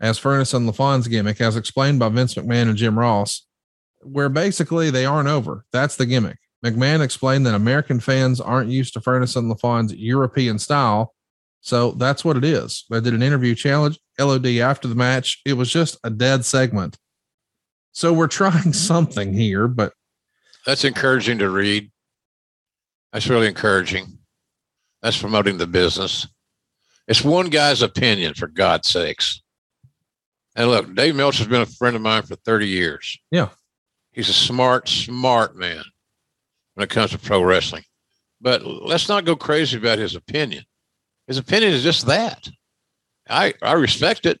as Furnas and LaFon's gimmick, as explained by Vince McMahon and Jim Ross where basically they aren't over. That's the gimmick. McMahon explained that American fans aren't used to Furnas and LaFon's European style. So that's what it is. They did an interview challenge, LOD after the match. It was just a dead segment. So we're trying something here, but that's encouraging to read. That's really encouraging. That's promoting the business. It's one guy's opinion, for God's sakes. And look, Dave Meltzer's been a friend of mine for 30 years. Yeah. He's a smart, smart man when it comes to pro wrestling. but let's not go crazy about his opinion. His opinion is just that. I I respect it.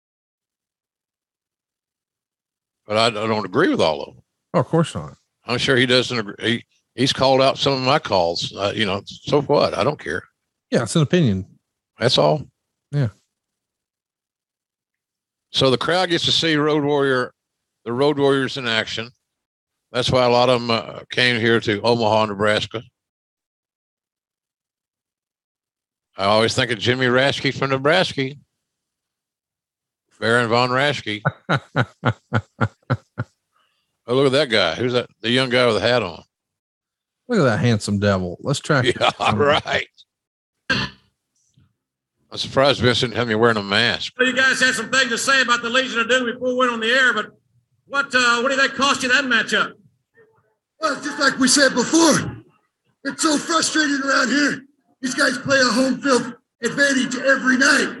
But I, I don't agree with all of them. Oh, of course not. I'm sure he doesn't agree. He, he's called out some of my calls. Uh, you know, so what? I don't care. Yeah, it's an opinion. That's all. Yeah. So the crowd gets to see Road Warrior, the Road Warriors in action. That's why a lot of them uh, came here to Omaha, Nebraska. I always think of Jimmy Rasky from Nebraska. Baron von Raschke. oh, look at that guy. Who's that? The young guy with the hat on. Look at that handsome devil. Let's track. Yeah, right. I'm surprised Vincent had me wearing a mask. You guys had some things to say about the Legion of Doom before we went on the air, but what uh, what did that cost you that matchup? Well, just like we said before, it's so frustrating around here. These guys play a home field advantage every night.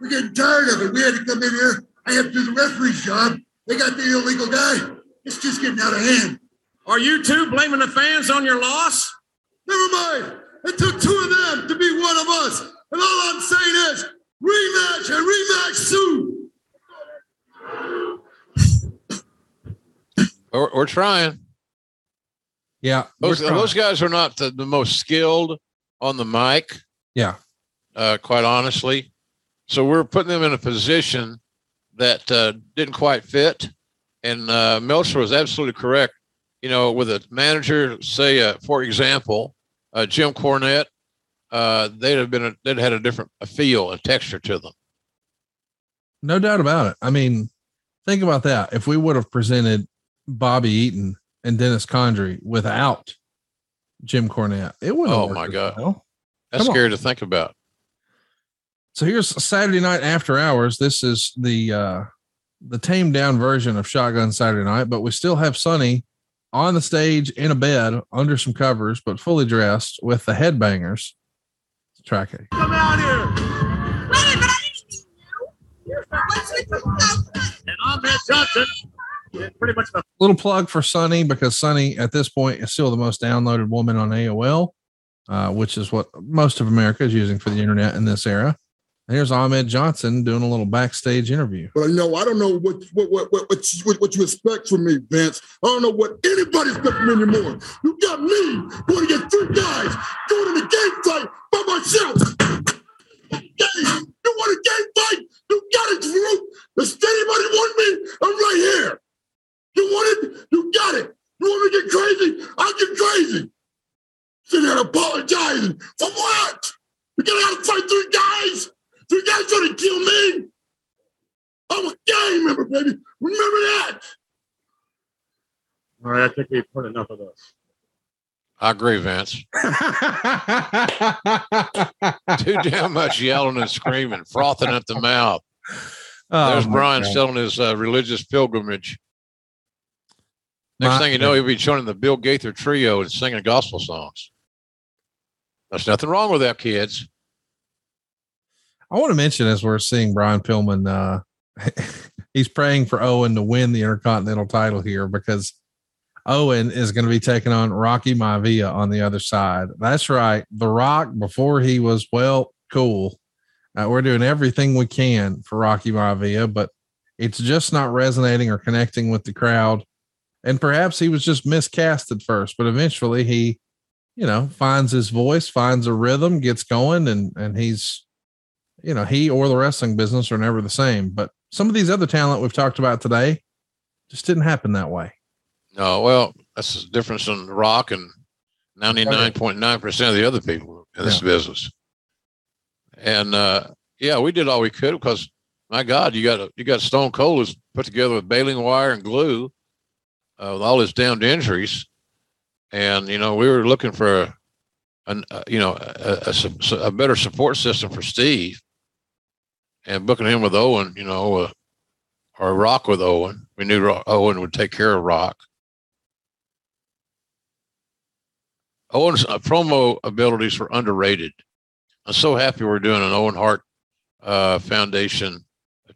We're getting tired of it. We had to come in here. I have to do the referee's job. They got the illegal guy. It's just getting out of hand. Are you two blaming the fans on your loss? Never mind. It took two of them to be one of us. And all I'm saying is rematch and rematch soon. We're, we're trying. Yeah. Those, we're trying. those guys are not the, the most skilled on the mic, Yeah. uh, quite honestly. So we're putting them in a position that uh, didn't quite fit. And uh, Meltzer was absolutely correct. You know, with a manager, say, uh, for example, uh, Jim Cornette, uh, they'd have been a, they'd had a different a feel and texture to them. No doubt about it. I mean, think about that. If we would have presented Bobby Eaton and Dennis Condrey without Jim Cornette, it would Oh my God. well. That's Come on. scary to think about. So here's Saturday night after hours. This is the uh the tamed down version of Shotgun Saturday Night, but we still have Sunny on the stage in a bed under some covers, but fully dressed with the headbangers. Track it. Come out here. And Ahmed Johnson is pretty much the Little plug for Sunny because Sunny at this point is still the most downloaded woman on AOL, uh, which is what most of America is using for the internet in this era. Here's Ahmed Johnson doing a little backstage interview. But no, I don't know what what what what what you, what, you expect from me, Vince. I don't know what anybody expects from me anymore. You got me going get three guys going in a game fight by myself. Game. You want a game fight? You got it, Drew. Does anybody want me? I'm right here. You want it? You got it. You want me to get crazy? I'll get crazy. Sitting there apologizing for what? You gotta fight three guys. Three guys trying to kill me. I'm a gang member, baby. Remember that. All right, I think we've heard enough of this. I agree, Vince. Too damn much yelling and screaming, frothing at the mouth. Oh, There's Brian God. still on his uh, religious pilgrimage. Next My- thing you know, he'll be joining the Bill Gaither trio and singing gospel songs. There's nothing wrong with that, kids. I want to mention as we're seeing Brian Pillman, uh, he's praying for Owen to win the Intercontinental title here because Owen is going to be taking on Rocky Maivia on the other side. That's right. The Rock, before he was, well, cool. Uh, we're doing everything we can for Rocky Maivia, but it's just not resonating or connecting with the crowd. And perhaps he was just miscast at first, but eventually he you know, finds his voice, finds a rhythm, gets going, and and he's, you know, he or the wrestling business are never the same. But some of these other talent we've talked about today just didn't happen that way. No, well, that's the difference in Rock and ninety nine point nine percent of the other people in this Yeah. business. And uh, yeah, we did all we could because my God, you got a, you got Stone Cold who's put together with baling wire and glue, uh, with all his damned injuries, and you know we were looking for a, an uh, you know a, a, a better support system for Steve, and booking him with Owen, you know, uh, or Rock with Owen. We knew Ro- Owen would take care of Rock. Owen's uh, promo abilities were underrated. I'm so happy we're doing an Owen Hart uh, Foundation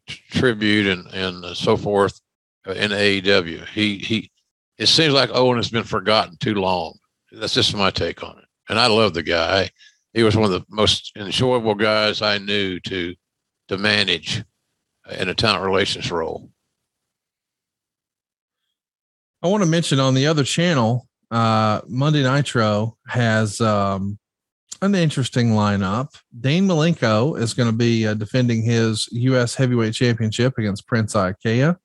t- tribute and and so forth uh, in AEW. He he. It seems like Owen has been forgotten too long. That's just my take on it. And I love the guy. He was one of the most enjoyable guys I knew to to manage in a talent relations role. I want to mention on the other channel, uh, Monday Nitro has um, an interesting lineup. Dean Malenko is going to be uh, defending his U.S. Heavyweight Championship against Prince Iaukea.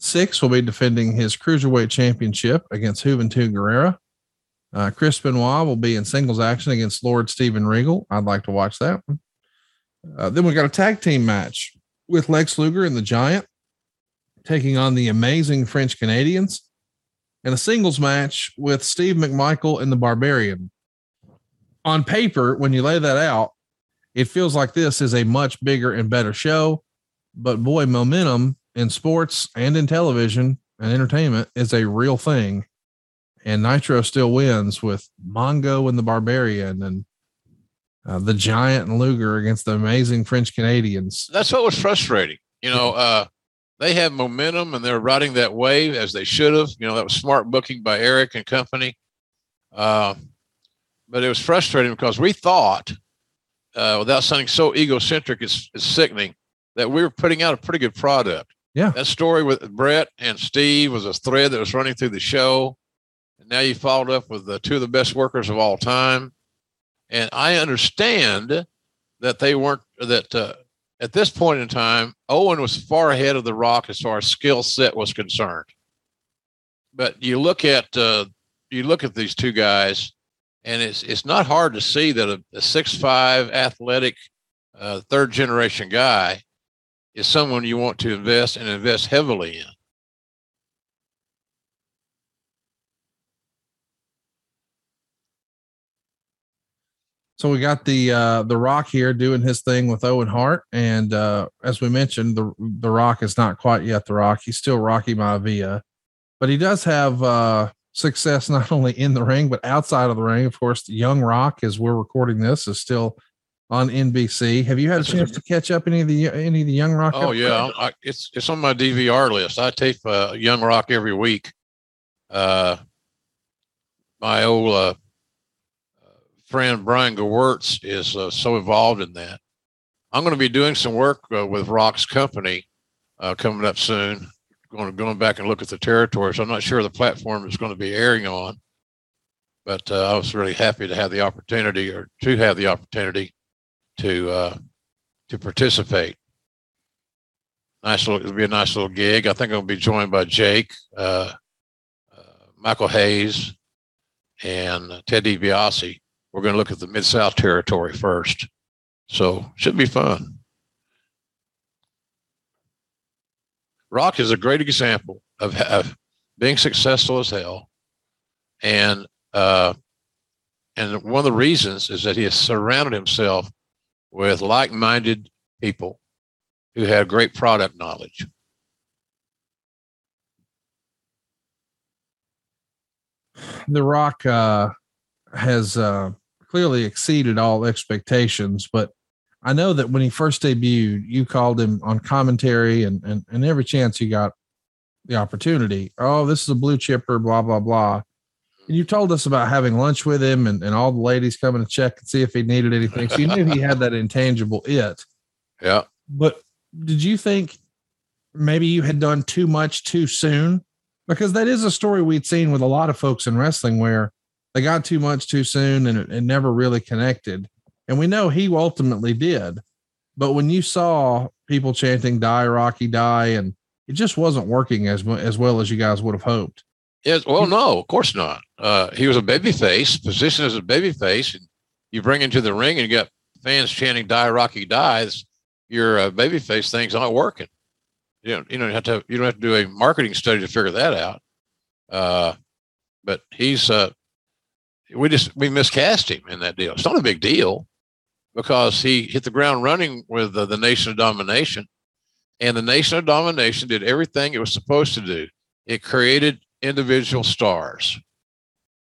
Syxx will be defending his Cruiserweight Championship against Juventud Guerrera. Uh, Chris Benoit will be in singles action against Lord Steven Regal. I'd like to watch that one. Uh, then we got a tag team match with Lex Luger and the Giant taking on the amazing French Canadians and a singles match with Steve McMichael and the Barbarian. On paper, when you lay that out, it feels like this is a much bigger and better show. But boy, momentum in sports and in television and entertainment is a real thing. And Nitro still wins with Mongo and the Barbarian and uh, the Giant and Luger against the amazing French Canadians. That's what was frustrating. You know, uh, they have momentum and they're riding that wave as they should have. You know, that was smart booking by Eric and company. Uh, but it was frustrating because we thought, uh, without sounding so egocentric, it's, it's sickening that we were putting out a pretty good product. Yeah. That story with Bret and Steve was a thread that was running through the show. And now you followed up with the two of the best workers of all time. And I understand that they weren't, that uh, at this point in time, Owen was far ahead of The Rock as far as skill set was concerned. But you look at, uh, you look at these two guys, and it's it's not hard to see that a, a six five athletic uh, third generation guy is someone you want to invest and invest heavily in. So we got the uh the Rock here doing his thing with Owen Hart, and uh as we mentioned, the the Rock is not quite yet the Rock. He's still Rocky Maivia, but he does have uh success not only in the ring but outside of the ring. Of course, the Young Rock, as we're recording this, is still on NBC. Have you had a chance to catch up any of the any of the Young Rock? Oh yeah, I, it's it's on my DVR list. I tape uh, Young Rock every week. Uh, my old uh, friend Brian Gewirtz is uh, so involved in that. I'm going to be doing some work uh, with Rock's company uh, coming up soon. Going to going back and look at the territory. So I'm not sure the platform is going to be airing on, but uh, I was really happy to have the opportunity or to have the opportunity to uh, to participate. Nice little, it'll be a nice little gig. I think I'll be joined by Jake, uh, Michael Hayes, and Ted DiBiase. We're going to look at the Mid South territory first, so should be fun. Rock is a great example of, of being successful as hell, and uh, and one of the reasons is that he has surrounded himself with like-minded people who have great product knowledge. the Rock uh, has uh, clearly exceeded all expectations, but I know that when he first debuted, you called him on commentary and, and, and every chance you got the opportunity. Oh, this is a blue chipper, blah, blah, blah. And you told us about having lunch with him and, and all the ladies coming to check and see if he needed anything. So you knew he had that intangible it. Yeah. But did you think maybe you had done too much too soon? Because that is a story we'd seen with a lot of folks in wrestling where they got too much too soon and it, it never really connected. And we know he ultimately did. But when you saw people chanting "Die Rocky Die," and it just wasn't working as as well as you guys would have hoped. Yes, well, no, of course not. Uh, he was a baby face, positioned as a baby face, and you bring into the ring and you got fans chanting "Die Rocky Die." Your uh, baby face thing's not working. You know, you don't have to. You don't have to do a marketing study to figure that out. Uh, but he's uh, we just we miscast him in that deal. It's not a big deal because he hit the ground running with uh, the Nation of Domination, and the Nation of Domination did everything it was supposed to do. It created individual stars,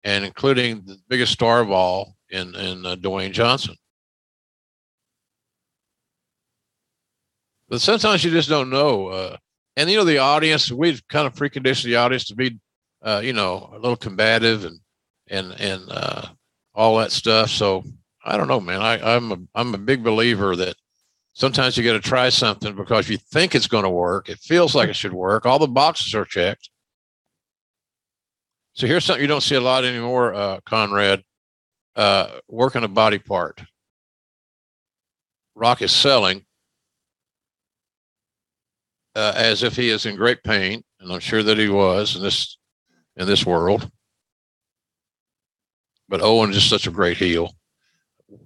and including the biggest star of all in in uh, Dwayne Johnson. But sometimes you just don't know. Uh, and you know the audience, we've kind of preconditioned the audience to be, uh, you know, a little combative and and and uh, all that stuff. So I don't know, man. I, I'm a I'm a big believer that sometimes you got to try something because you think it's going to work. It feels like it should work. All the boxes are checked. So here's something you don't see a lot anymore, uh, Conrad. Uh, working a body part. Rock is selling uh, as if he is in great pain, and I'm sure that he was in this in this world. But Owen is such a great heel.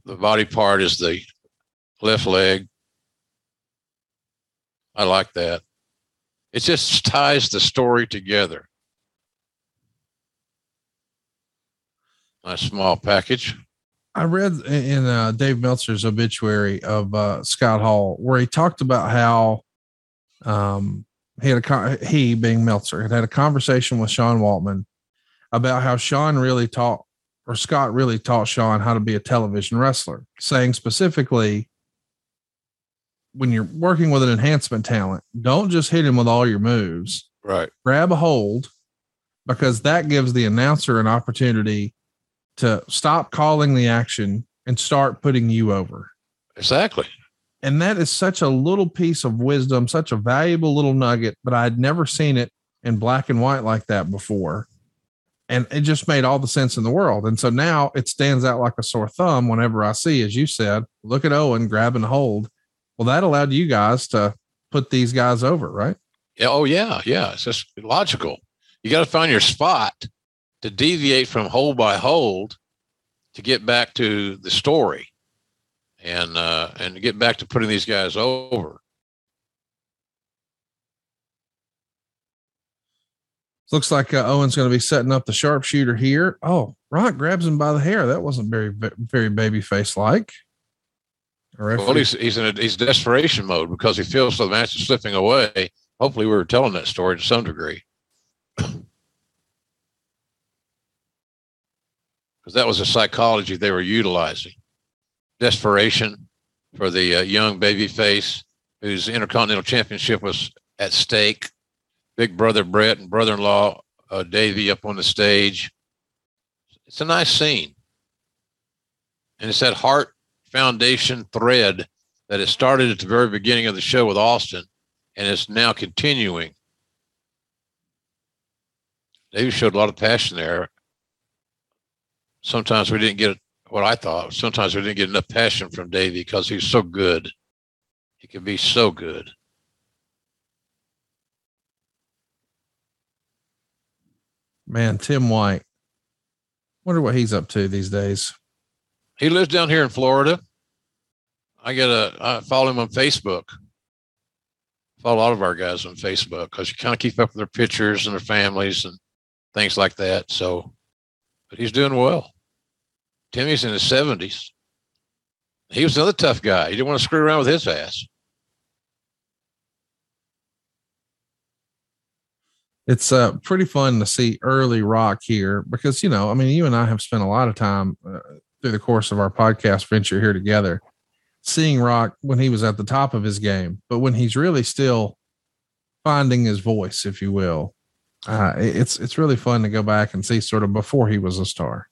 The body part is the left leg. I like that. It just ties the story together. Nice small package. I read in uh, Dave Meltzer's obituary of uh, Scott Hall where he talked about how um, he had a he being Meltzer had had a conversation with Sean Waltman about how Sean really taught or Scott really taught Sean how to be a television wrestler, saying specifically when you're working with an enhancement talent, don't just hit him with all your moves. Right. Grab a hold because that gives the announcer an opportunity to stop calling the action and start putting you over. Exactly. And that is such a little piece of wisdom, such a valuable little nugget, but I'd never seen it in black and white like that before. And it just made all the sense in the world. And so now it stands out like a sore thumb whenever I see, as you said, look at Owen grabbing hold. Well, that allowed you guys to put these guys over, right? Yeah. Oh, yeah. Yeah. It's just logical. You got to find your spot to deviate from hold by hold to get back to the story and uh, and get back to putting these guys over. Looks like uh, Owen's going to be setting up the sharpshooter here. Oh, Rock grabs him by the hair. That wasn't very, very baby face like. Well, he's he's in a, he's desperation mode because he feels the match is slipping away. Hopefully, we were telling that story to some degree. Because that was a psychology they were utilizing desperation for the uh, young baby face whose intercontinental championship was at stake. Big brother Bret and brother-in-law uh, Davey up on the stage. It's a nice scene, and it's that Hart Foundation thread that it started at the very beginning of the show with Austin, and it's now continuing. Davey showed a lot of passion there. Sometimes we didn't get what I thought. Sometimes we didn't get enough passion from Davey because he's so good. He can be so good. Man, Tim White. Wonder what he's up to these days. He lives down here in Florida. I get a I follow him on Facebook. Follow a lot of our guys on Facebook because you kind of keep up with their pictures and their families and things like that. So, but he's doing well. Timmy's in his 70s. He was another tough guy. He didn't want to screw around with his ass. It's uh, pretty fun to see early rock here because, you know, I mean, you and I have spent a lot of time uh, through the course of our podcast venture here together seeing rock when he was at the top of his game, but when he's really still finding his voice, if you will. Uh, it's it's really fun to go back and see sort of before he was a star.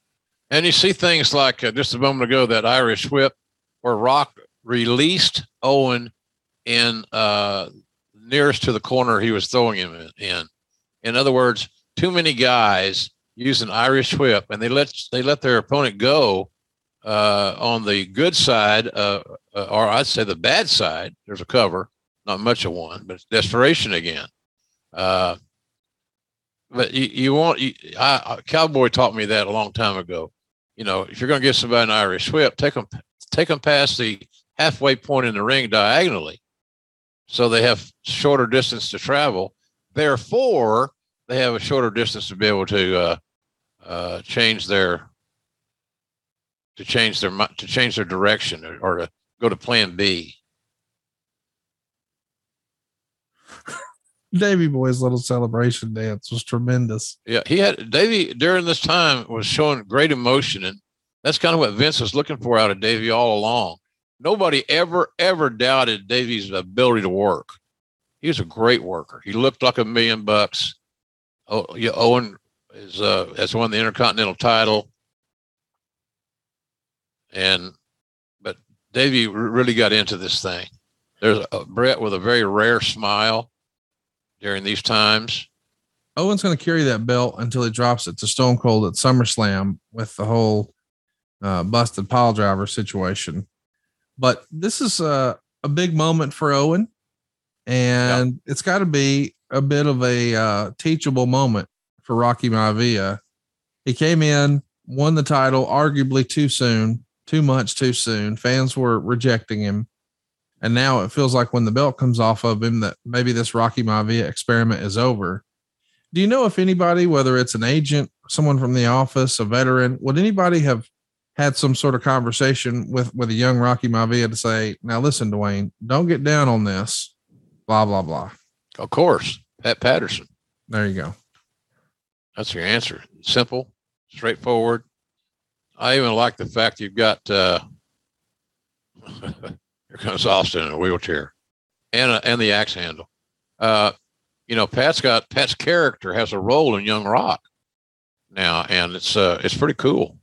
And you see things like uh, just a moment ago that Irish whip where Rock released Owen in uh, nearest to the corner he was throwing him in. In other words, too many guys use an Irish whip, and they let they let their opponent go uh, on the good side, uh, uh, or I'd say the bad side. There's a cover, not much of one, but it's desperation again. Uh, but you, you want you, I, Cowboy taught me that a long time ago. You know, if you're going to give somebody an Irish whip, take them take them past the halfway point in the ring diagonally, so they have shorter distance to travel. Therefore, they have a shorter distance to be able to uh, uh, change their to change their to change their direction or, or to go to Plan B. Davy Boy's little celebration dance was tremendous. Yeah, he had Davy during this time was showing great emotion, and that's kind of what Vince was looking for out of Davy all along. Nobody ever ever doubted Davy's ability to work. He was a great worker. He looked like a million bucks. Oh, yeah, Owen is uh, has won the Intercontinental title, and but Davey really got into this thing. There's a Bret with a very rare smile during these times. Owen's going to carry that belt until he drops it to Stone Cold at SummerSlam with the whole uh, busted pile driver situation. But this is a, a big moment for Owen, and yep. it's got to be a bit of a uh, teachable moment for Rocky Maivia. He came in, won the title, arguably too soon, too much too soon. Fans were rejecting him. And now it feels like when the belt comes off of him that maybe this Rocky Maivia experiment is over. Do you know if anybody, whether it's an agent, someone from the office, a veteran, would anybody have had some sort of conversation with with a young Rocky Maivia to say, "Now listen, Dwayne, don't get down on this," blah blah blah. Of course, Pat Patterson. There you go. That's your answer. Simple, straightforward. I even like the fact you've got uh, here comes Austin in a wheelchair and a, and the axe handle. Uh, you know, Pat's got Pat's character has a role in Young Rock now, and it's uh, it's pretty cool.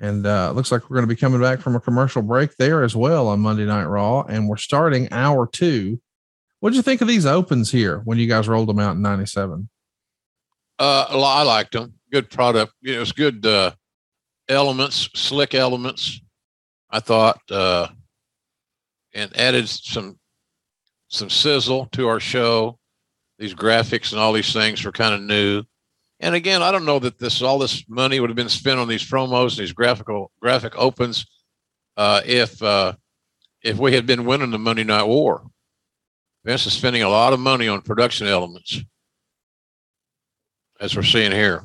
And uh, looks like we're going to be coming back from a commercial break there as well on Monday Night Raw, and we're starting hour two. What did you think of these opens here when you guys rolled them out in '97? Uh, I liked them. Good product. It was good uh, elements, slick elements. I thought, uh, and added some some sizzle to our show. These graphics and all these things were kind of new. And again, I don't know that this all this money would have been spent on these promos these graphical graphic opens uh, if uh, if we had been winning the Monday Night War. Vince is spending a lot of money on production elements as we're seeing here.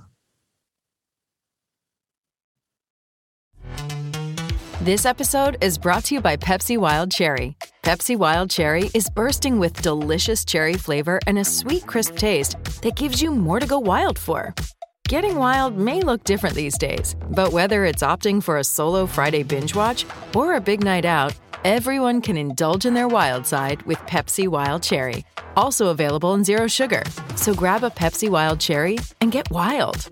This episode is brought to you by Pepsi Wild Cherry. Pepsi Wild Cherry is bursting with delicious cherry flavor and a sweet, crisp taste that gives you more to go wild for. Getting wild may look different these days, but whether it's opting for a solo Friday binge watch or a big night out, everyone can indulge in their wild side with Pepsi Wild Cherry, also available in Zero Sugar. So grab a Pepsi Wild Cherry and get wild.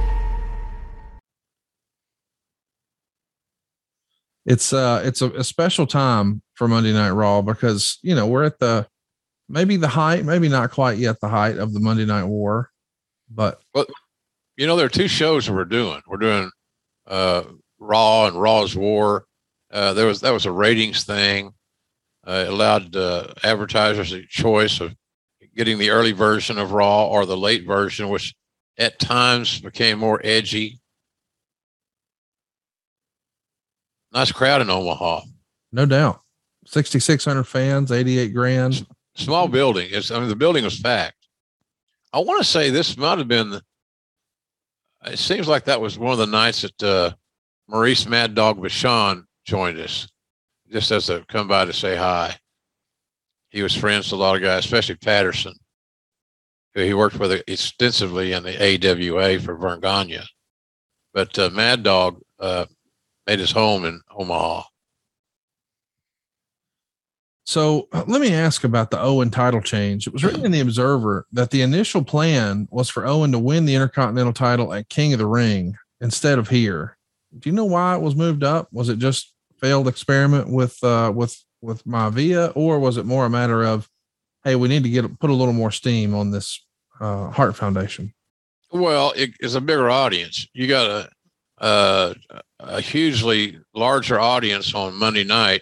It's uh it's a, a, special time for Monday Night Raw because you know we're at the maybe the height, maybe not quite yet the height of the Monday Night War, but well, you know there are two shows that we're doing. We're doing uh Raw and Raw's War. Uh, there was that was a ratings thing. Uh, allowed uh, advertisers a choice of getting the early version of Raw or the late version, which at times became more edgy nice crowd in Omaha. No doubt. 6,600 fans, 88 grand. Small building. It's, I mean, the building was packed. I want to say this might have been, it seems like that was one of the nights that uh, Maurice Mad Dog Vachon joined us, just as a come by to say hi. He was friends with a lot of guys, especially Patterson. who he worked with extensively in the AWA for Verne Gagne. But uh, Mad Dog uh, made his home in Omaha. So let me ask about the Owen title change. It was written in the Observer that the initial plan was for Owen to win the Intercontinental title at King of the Ring instead of here. Do you know why it was moved up? Was it just failed experiment with uh, with with Maivia, or was it more a matter of, hey, we need to get put a little more steam on this uh, Hart Foundation? Well, it, it's a bigger audience. You got a uh, a hugely larger audience on Monday night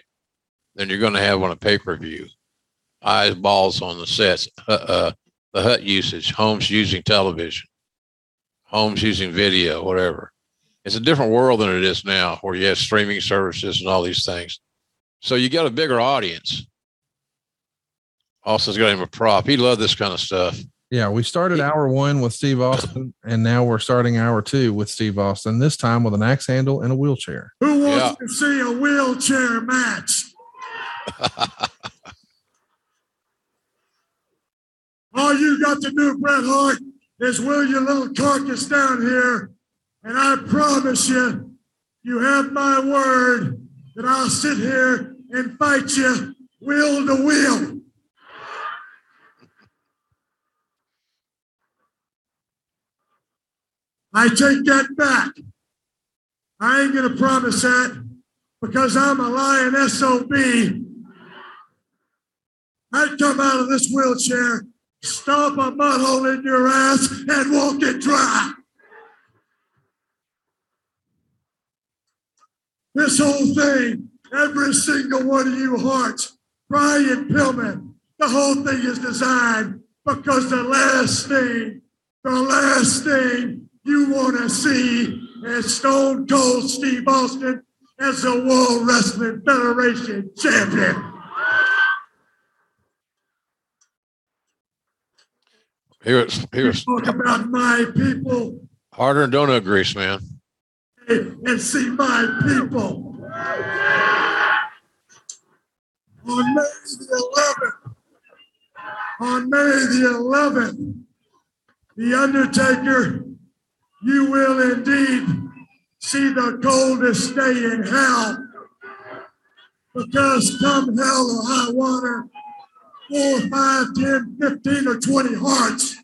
than you're going to have on a pay per view. Eyes, balls on the sets, uh, uh, the hut usage, homes using television, homes using video, whatever. It's a different world than it is now, where you have streaming services and all these things. So you got a bigger audience. Austin's got him a prop. He loved this kind of stuff. Yeah, we started hour one with Steve Austin, and now we're starting hour two with Steve Austin. This time with an axe handle and a wheelchair. Who wants yeah. to see a wheelchair match? All you got to do, Bret Hart, is wheel your little carcass down here, and I promise you, you have my word that I'll sit here and fight you wheel to wheel. I take that back. I ain't going to promise that because I'm a lying SOB. I'd come out of this wheelchair, stomp a mud hole in your ass, and walk it dry. This whole thing, every single one of you Harts, Brian Pillman, the whole thing is designed because the last thing, the last thing you want to see is Stone Cold Steve Austin as the World Wrestling Federation champion. He was, he was talk about my people. Harder than donut grease, man. And see my people. On May the 11th, on May the 11th, The Undertaker you will indeed see the coldest day in hell. Because come hell or high water, four, five, ten, fifteen, or 20 Harts,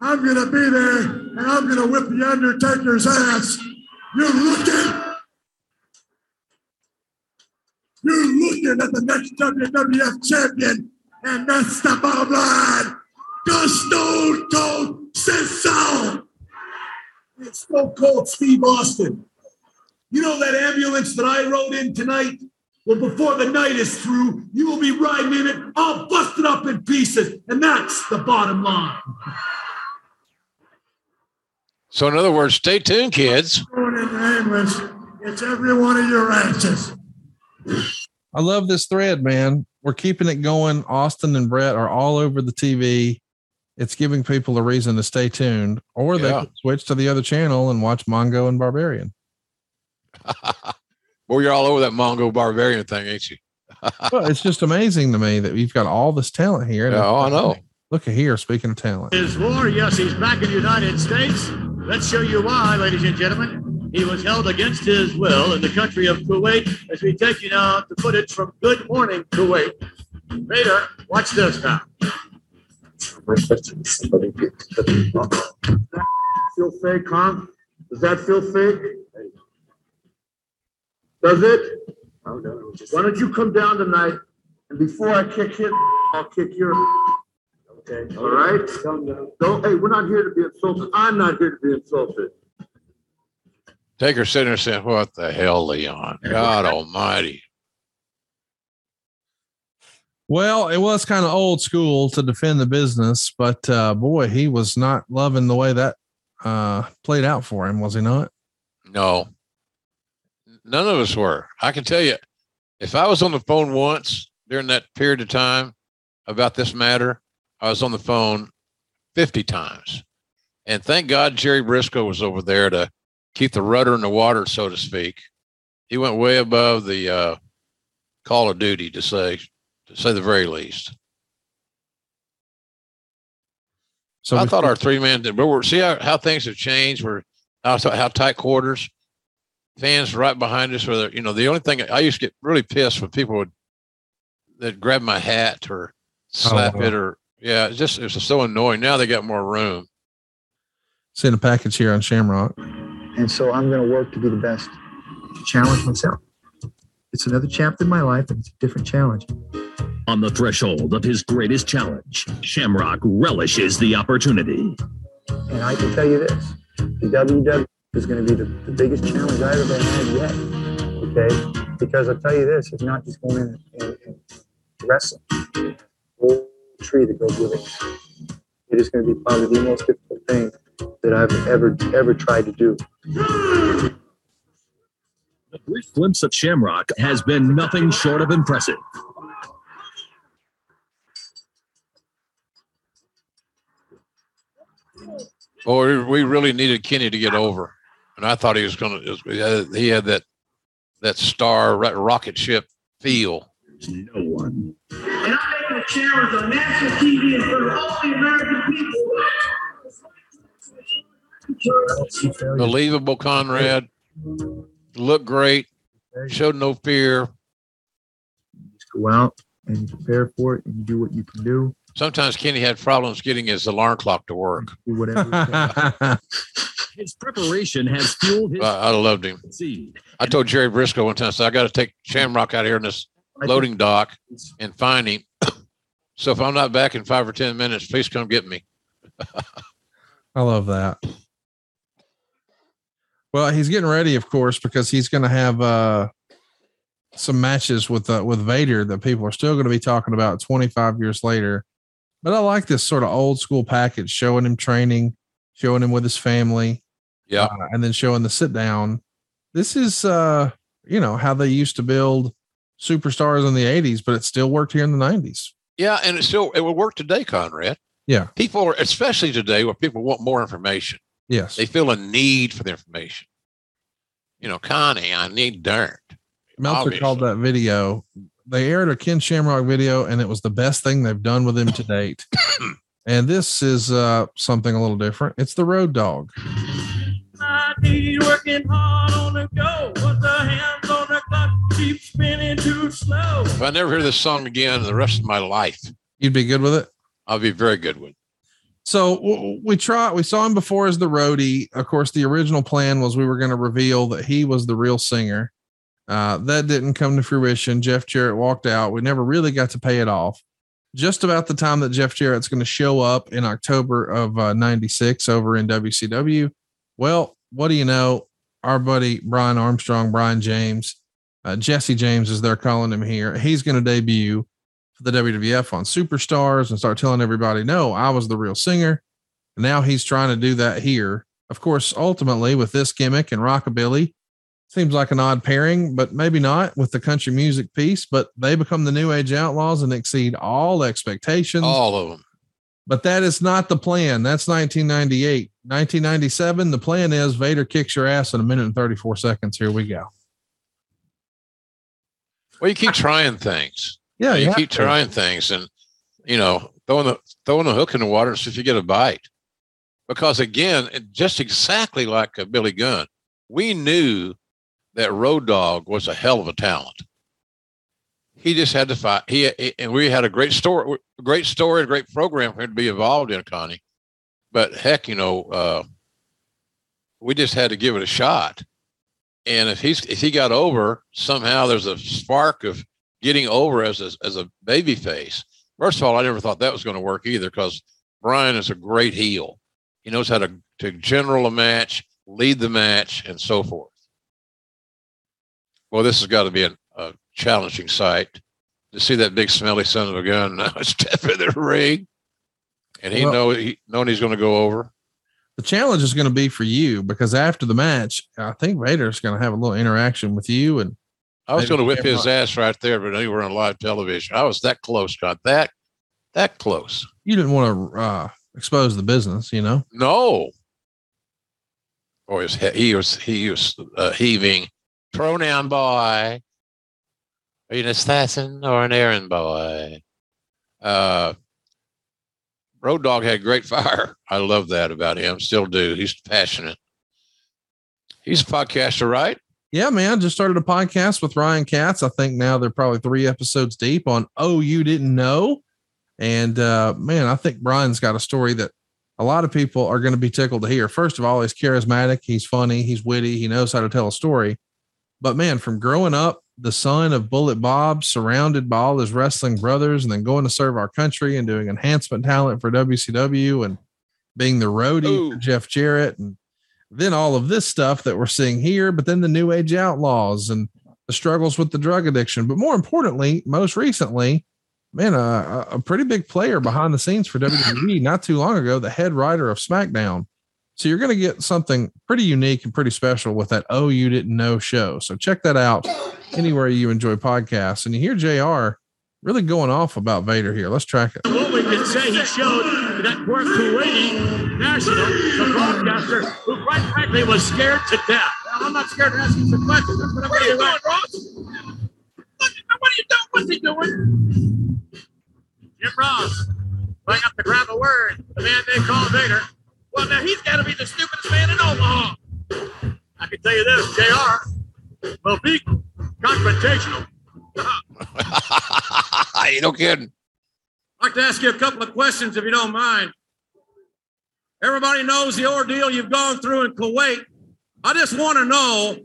I'm going to be there and I'm going to whip the Undertaker's ass. You're looking. You're looking at the next WWF champion, and that's the bottom line. Stone Cold says so. It's Stone Cold Steve Austin. You know that ambulance that I rode in tonight? Well, before the night is through, you will be riding in it. all busted up in pieces. And that's the bottom line. So, in other words, stay tuned, kids. It's every one of your answers. I love this thread, man. We're keeping it going. Austin and Bret are all over the TV it's giving people a reason to stay tuned, or they yeah. switch to the other channel and watch Mongo and Barbarian. well, you're all over that Mongo Barbarian thing, ain't you? well, it's just amazing to me that you've got all this talent here. Yeah, oh, I know. Look at here. Speaking of talent, his war. Yes, he's back in the United States. Let's show you why, ladies and gentlemen. He was held against his will in the country of Kuwait. As we take you now to footage from Good Morning Kuwait. Vader, watch this now. Feel fake, huh? Does that feel fake? Does it? Why don't you come down tonight and before I kick him, I'll kick your. Okay. All right. Don't. Hey, we're not here to be insulted. I'm not here to be insulted. Take her sitting there saying, "What the hell, Leon? God Almighty!" Well, it was kind of old school to defend the business, but uh, boy, he was not loving the way that uh, played out for him, was he not? No, none of us were. I can tell you, if I was on the phone once during that period of time about this matter, I was on the phone 50 times. And thank God Jerry Brisco was over there to keep the rudder in the water, so to speak. He went way above the uh, call of duty to say, to say the very least. So I thought our three men did, but we're see how, how things have changed. We're how, how tight quarters, fans right behind us. Where you know the only thing I used to get really pissed when people would that grab my hat or slap wow. it or yeah, it's just it's so annoying. Now they got more room. Send a package here on Shamrock. And so I'm going to work to be the best, to challenge myself. It's another chapter in my life, and it's a different challenge. On the threshold of his greatest challenge, Shamrock relishes the opportunity. And I can tell you this the WW is going to be the, the biggest challenge I've ever had yet. Okay? Because I'll tell you this it's not just going in and, and wrestling, the whole tree that goes with it. It is going to be probably the most difficult thing that I've ever, ever tried to do. A brief glimpse of Shamrock has been nothing short of impressive. Or we really needed Kenny to get over, and I thought he was going to. Uh, he had that that star ro- rocket ship feel. No one. And I'm making a challenge on national TV in front of all the American people. Believable, Conrad. Looked great. Showed no fear. Just go out and you prepare for it and you do what you can do. Sometimes Kenny had problems getting his alarm clock to work. Whatever. His preparation has fueled his I, I loved him. seed. I told Jerry Brisco one time, I said, I got to take Shamrock out here in this loading dock and find him. so if I'm not back in five or 10 minutes, please come get me. I love that. Well, he's getting ready, of course, because he's going to have uh, some matches with uh, with Vader that people are still going to be talking about 25 years later. But I like this sort of old school package, showing him training, showing him with his family, yeah, uh, and then showing the sit down. This is, uh, you know, how they used to build superstars in the 80s, but it still worked here in the 90s. Yeah. And it still, it would work today, Conrad. Yeah. People are, especially today where people want more information. Yes. They feel a need for the information. You know, Connie, I need dirt. Meltzer Obviously. called that video. They aired a Ken Shamrock video, and it was the best thing they've done with him to date. and this is uh, something a little different. It's the Road Dog. I need working hard on the go, but the hands on the clock keep spinning too slow. If I never hear this song again the rest of my life, You'd be good with it. I'll be very good with it. So we tried. We saw him before as the roadie. Of course, the original plan was we were going to reveal that he was the real singer. Uh, that didn't come to fruition. Jeff Jarrett walked out. We never really got to pay it off. Just about the time that Jeff Jarrett's going to show up in October of uh, '96 over in WCW. Well, what do you know? Our buddy Brian Armstrong, Brian James, uh, Jesse James, as they're calling him here, he's going to debut the WWF on Superstars and start telling everybody, no, I was the real singer. And now he's trying to do that here. Of course, ultimately with this gimmick and rockabilly, seems like an odd pairing, but maybe not with the country music piece. But they become the new age outlaws and exceed all expectations. All of them. But that is not the plan. That's 1998. 1997, the plan is Vader kicks your ass in a minute and 34 seconds. Here we go. Well, you keep trying things. Yeah, you you keep to. trying things, and you know, throwing the throwing the hook in the water and see if you get a bite. Because again, just exactly like Billy Gunn, we knew that Road Dog was a hell of a talent. He just had to fight. He, he- and we had a great story, great story, a great program for him to be involved in, Connie. But heck, you know, uh, we just had to give it a shot. And if he's if he got over somehow, there's a spark of getting over as a, as a baby face. First of all, I never thought that was going to work either because Brian is a great heel. He knows how to, to general a match, lead the match, and so forth. Well, this has got to be a, a challenging sight to see that big smelly son of a gun step in the ring, and he Well- know he knowing he's going to go over. The challenge is going to be for you because after the match, I think Vader's going to have a little interaction with you. And I was going to whip his ass right there, but we were on live television. I was that close, got that that close. you didn't want to uh, expose the business, you know? No. Or his he, he was he was uh, heaving. Pronoun boy. Are you an assassin or an errand boy? Uh, Road Dog had great fire. I love that about him. Still do. He's passionate. He's a podcaster, right? Yeah, man. Just started a podcast with Ryan Katz. I think now they're probably three episodes deep on Oh, You Didn't Know. And uh, man, I think Brian's got a story that a lot of people are going to be tickled to hear. First of all, he's charismatic, he's funny, he's witty, he knows how to tell a story. But man, from growing up the son of Bullet Bob, surrounded by all his wrestling brothers, and then going to serve our country and doing enhancement talent for WCW and being the roadie Ooh. for Jeff Jarrett, and then all of this stuff that we're seeing here, but then the New Age Outlaws and the struggles with the drug addiction. But more importantly, most recently, man, a, a pretty big player behind the scenes for WWE not too long ago, the head writer of SmackDown. So you're going to get something pretty unique and pretty special with that Oh You Didn't Know show. So check that out anywhere you enjoy podcasts. And you hear JR really going off about Vader here. Let's track it. What we can say, he showed that poor Kuwaiti national, the broadcaster, who quite frankly was scared to death. Well, I'm not scared to ask you some questions. That's what I'm are you doing, Ross? What are you doing? What's he doing? Jim Ross going up to grab a word. The man they call Vader. Well, now he's got to be the stupidest man in Omaha. I can tell you this, JR will be confrontational. Ain't no kidding. I'd like to ask you a couple of questions if you don't mind. Everybody knows the ordeal you've gone through in Kuwait. I just want to know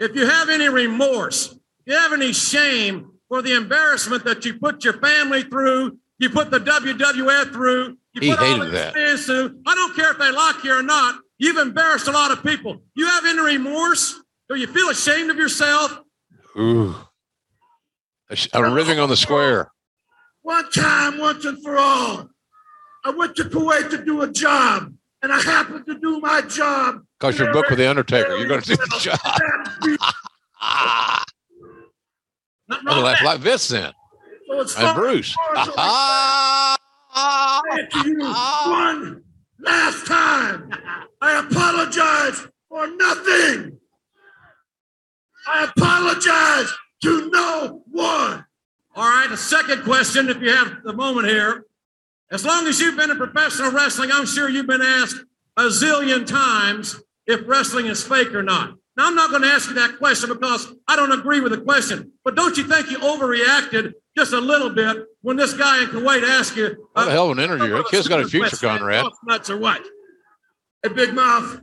if you have any remorse, if you have any shame for the embarrassment that you put your family through, you put the WWF through, you he put hated all the that. fans through. I don't care if they like you or not. You've embarrassed a lot of people. You have any remorse? Do you feel ashamed of yourself? Ooh. I'm living on the square. One time, once and for all, I went to Kuwait to do a job, and I happened to do my job. Because you're booked with The Undertaker. You're going to do the job. oh, like, like this then. So it's And Bruce. to you one last time. I apologize for nothing. I apologize to no one. All right, a second question, if you have the moment here. As long as you've been in professional wrestling, I'm sure you've been asked a zillion times if wrestling is fake or not. Now, I'm not going to ask you that question because I don't agree with the question. But don't you think you overreacted just a little bit when this guy in Kuwait asked you? Uh, what a hell of an interview. That kid's got a future, Conrad. Nuts or what? Hey, Big Mouth,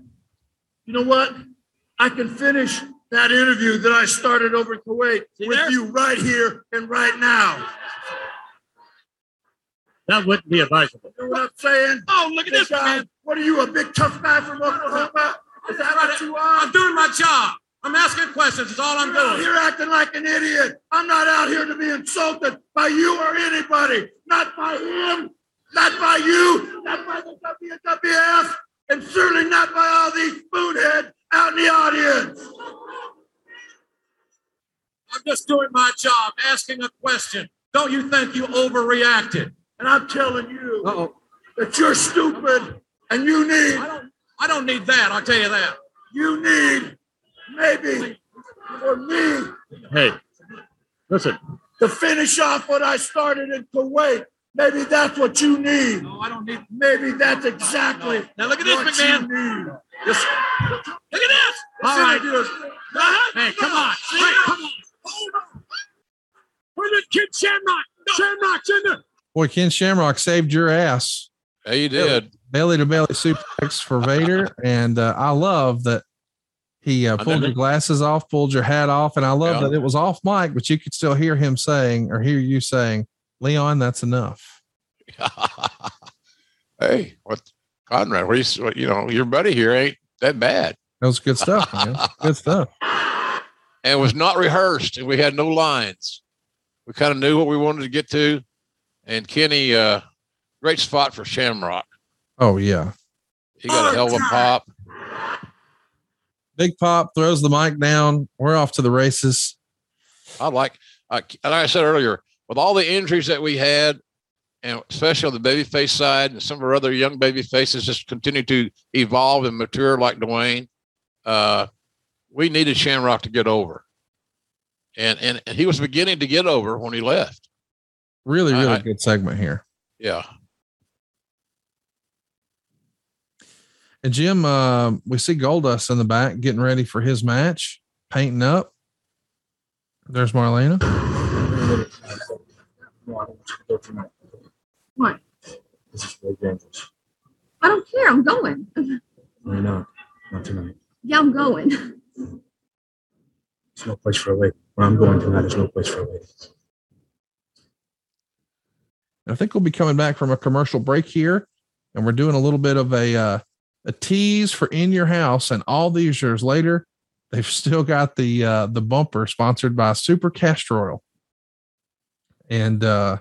you know what? I can finish that interview that I started over in Kuwait with there? you right here and right now. That wouldn't be advisable. You know what I'm saying? Oh, look at Big this guy, man. What are you, a big tough guy from Oklahoma? Is that what you are? I'm doing my job. I'm asking questions. That's all I'm doing. You're doing. here acting like an idiot. I'm not out here to be insulted by you or anybody. Not by him, not by you, not by the WWF, and certainly not by all these spoonheads out in the audience. I'm just doing my job, asking a question. Don't you think you overreacted? And I'm telling you that you're stupid and you need. I don't. I don't need that. I'll tell you that. You need maybe for me Hey, listen. to finish off what I started in Kuwait. Maybe that's what you need. No, I don't need. Maybe that's exactly. Now look at this, what McMahon. you need. This, look at this. All right. Uh-huh. Hey, come on. Hey, come on. Where's the kid Shamrock? Shamrock's in there. Boy, Ken Shamrock saved your ass. Yeah, you did. Belly to belly suplex for Vader. And uh, I love that he uh, pulled your glasses off, pulled your hat off. And I love Yeah. that it was off mic, but you could still hear him saying or hear you saying, Leon, that's enough. Hey, what, Conrad? What you, what, you know, your buddy here ain't that bad. That was good stuff, man. good stuff. And it was not rehearsed, and we had no lines. We kind of knew what we wanted to get to. And Kenny, uh, great spot for Shamrock. Oh, yeah. He got a hell of a pop. Big Pop throws the mic down. We're off to the races. I like, I, like I said earlier, with all the injuries that we had, and especially on the baby face side, and some of our other young baby faces just continue to evolve and mature like Dwayne. Uh, we needed Shamrock to get over, and and, and he was beginning to get over when he left. Really, really I- good segment here. Yeah, And Jim, uh, we see Goldust in the back getting ready for his match, painting up. There's Marlena. What? This is really dangerous. I don't care. I'm going. Why not? Not tonight. Yeah, I'm going. It's no place for a lady. Where I'm going tonight, there's no place for lady. I think we'll be coming back from a commercial break here, and we're doing a little bit of a uh, a tease for in your house. And all these years later, they've still got the uh, the bumper sponsored by Super Castor Oil, and uh,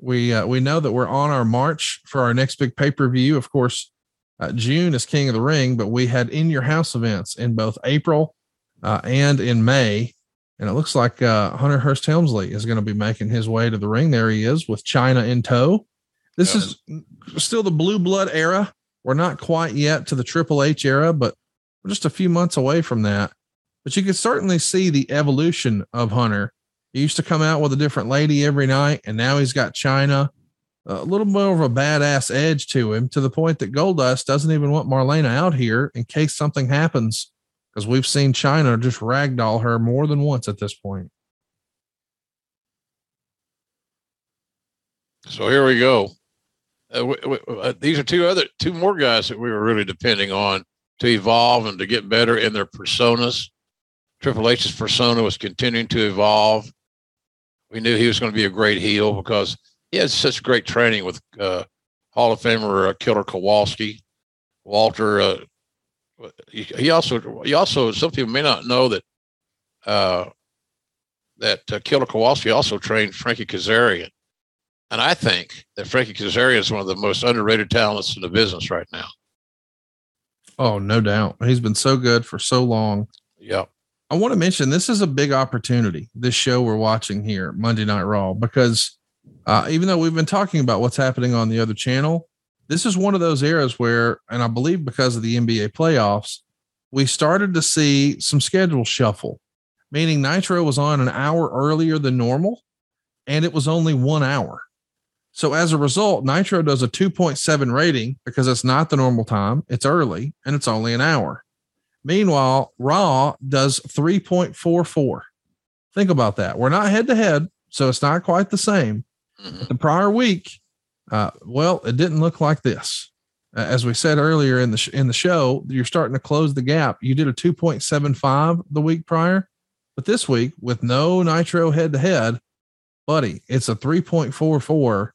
we uh, we know that we're on our march for our next big pay per view. Of course, uh, June is King of the Ring, but we had in your house events in both April uh, and in May. And it looks like uh, Hunter Hearst Helmsley is going to be making his way to the ring. There he is with Chyna in tow. This is still the blue blood era. We're not quite yet to the Triple H era, but we're just a few months away from that. But you could certainly see the evolution of Hunter. He used to come out with a different lady every night, and now he's got Chyna, a little more of a badass edge to him, to the point that Goldust doesn't even want Marlena out here in case something happens because we've seen Chyna just ragdoll her more than once at this point. So here we go. Uh, w- w- uh, these are two other, two more guys that we were really depending on to evolve and to get better in their personas. Triple H's persona was continuing to evolve. We knew he was going to be a great heel because he had such great training with uh, Hall of Famer uh, Killer Kowalski. Walter, uh, he, he also, he also, some people may not know that uh, that uh, Killer Kowalski also trained Frankie Kazarian. And I think that Frankie Kazarian is one of the most underrated talents in the business right now. Oh, no doubt. He's been so good for so long. Yep. I want to mention this is a big opportunity, this show we're watching here, Monday Night Raw, because uh, even though we've been talking about what's happening on the other channel, this is one of those eras where, and I believe because of the NBA playoffs, we started to see some schedule shuffle, meaning Nitro was on an hour earlier than normal, and it was only one hour. So as a result, Nitro does a 2.7 rating because it's not the normal time, it's early, and it's only an hour. Meanwhile, Raw does 3.44. Think about that. We're not head to head, so it's not quite the same. Mm-hmm. The prior week, uh, well, it didn't look like this. As we said earlier in the sh- in the show, you're starting to close the gap. You did a 2.75 the week prior, but this week with no Nitro head to head, buddy, it's a 3.44.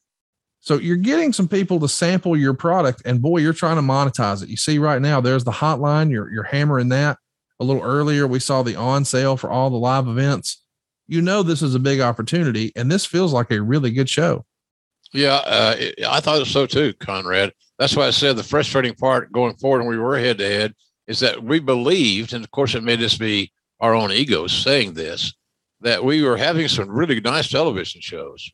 So you're getting some people to sample your product, and boy, you're trying to monetize it. You see right now, there's the hotline. You're you're hammering that. A little earlier, we saw the on sale for all the live events. You know this is a big opportunity, and this feels like a really good show. Yeah, uh, it- I thought so too, Conrad. That's why I said the frustrating part going forward when we were head to head is that we believed, and of course it may just be our own egos saying this, that we were having some really nice television shows.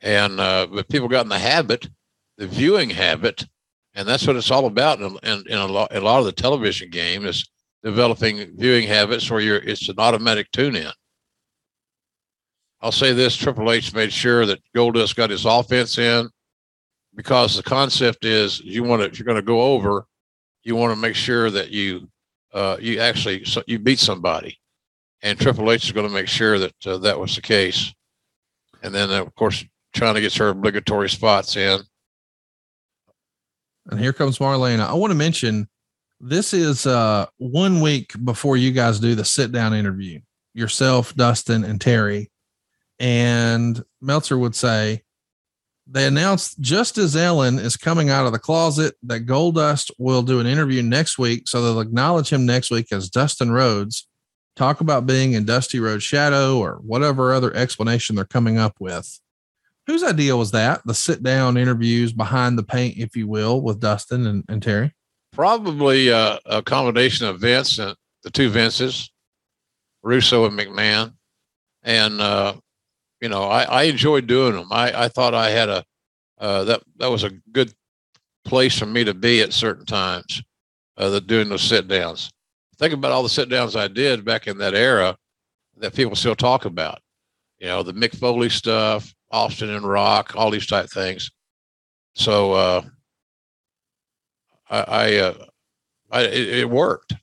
And uh, but people got in the habit, the viewing habit, and that's what it's all about. In, in, in a, lot, a lot of the television game is developing viewing habits where you're it's an automatic tune in. I'll say this: Triple H made sure that Goldust got his offense in because the concept is you want to if you're going to go over, you want to make sure that you uh, you actually so you beat somebody, and Triple H is going to make sure that uh, that was the case. And then of course Chyna gets her obligatory spots in. And here comes Marlena. I want to mention this is uh one week before you guys do the sit down interview, yourself, Dustin, and Terry. And Meltzer would say they announced just as Ellen is coming out of the closet that Goldust will do an interview next week. So they'll acknowledge him next week as Dustin Rhodes, talk about being in Dusty Rhodes' shadow or whatever other explanation they're coming up with. Whose idea was that? The sit down interviews behind the paint, if you will, with Dustin and, and Terry? Probably uh, a combination of Vince and the two Vinces, Russo and McMahon, and uh, you know I, I enjoyed doing them. I, I thought I had a uh, that that was a good place for me to be at certain times. Uh, the, doing those sit downs. Think about all the sit downs I did back in that era that people still talk about. You know the Mick Foley stuff, Austin and Rock, all these type things. So uh, I, I, uh, I it, it worked,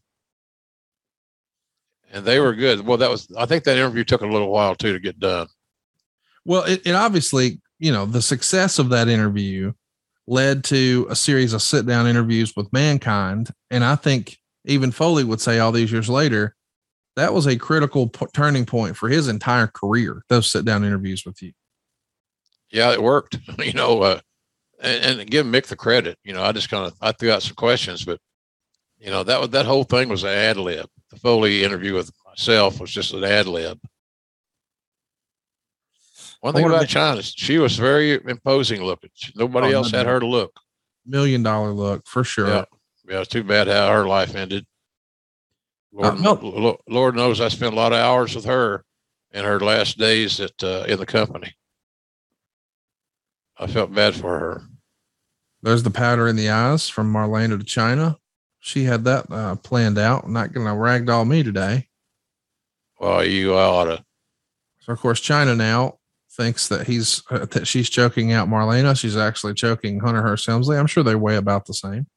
and they were good. Well, that was I think that interview took a little while too to get done. Well, it, it obviously, you know, the success of that interview led to a series of sit down interviews with mankind. And I think even Foley would say all these years later, that was a critical p- turning point for his entire career, those sit down interviews with you. Yeah, it worked. you know, uh, and, and give Mick the credit. You know, I just kind of I threw out some questions, but you know that that whole thing was an ad lib. The Foley interview with myself was just an ad lib. One thing about Chyna, she was very imposing looking. Nobody Oh, else had her to look. Million dollar look for sure. Yeah, yeah. It's too bad how her life ended. Lord, Uh, Lord knows I spent a lot of hours with her in her last days at uh, in the company. I felt bad for her. There's the powder in the eyes from Marlena to Chyna. She had that uh, planned out. Not going to ragdoll me today. Well, you ought to. So of course, Chyna now thinks that he's uh, that she's choking out Marlena. She's actually choking Hunter Hearst Helmsley. I'm sure they weigh about the same.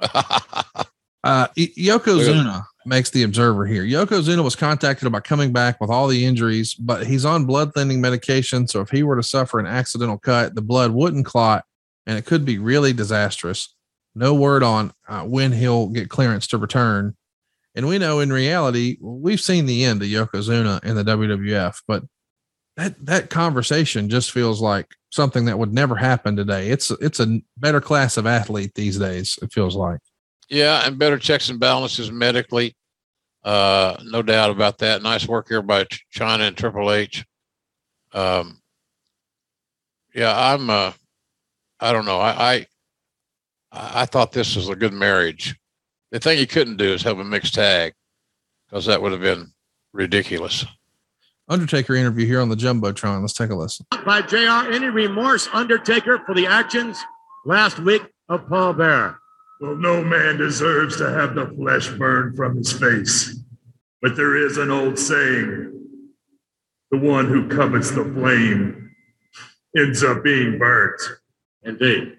Uh, Y- Yokozuna makes the observer here. Yokozuna was contacted about coming back with all the injuries, but he's on blood thinning medication. So if he were to suffer an accidental cut, the blood wouldn't clot, and it could be really disastrous. No word on uh, when he'll get clearance to return. And we know in reality, we've seen the end of Yokozuna in the WWF, but that that conversation just feels like something that would never happen today. It's it's a better class of athlete these days. It feels like. Yeah, and better checks and balances medically. Uh, no doubt about that. Nice work here by Ch- Chyna and Triple H. Um, yeah, I'm. Uh, I don't know. I, I I thought this was a good marriage. The thing you couldn't do is have a mixed tag, because that would have been ridiculous. Undertaker interview here on the Jumbotron. Let's take a listen. by JR. Any remorse, Undertaker, for the actions last week of Paul Bearer? Well, no man deserves to have the flesh burned from his face. But there is an old saying the one who covets the flame ends up being burnt. Indeed.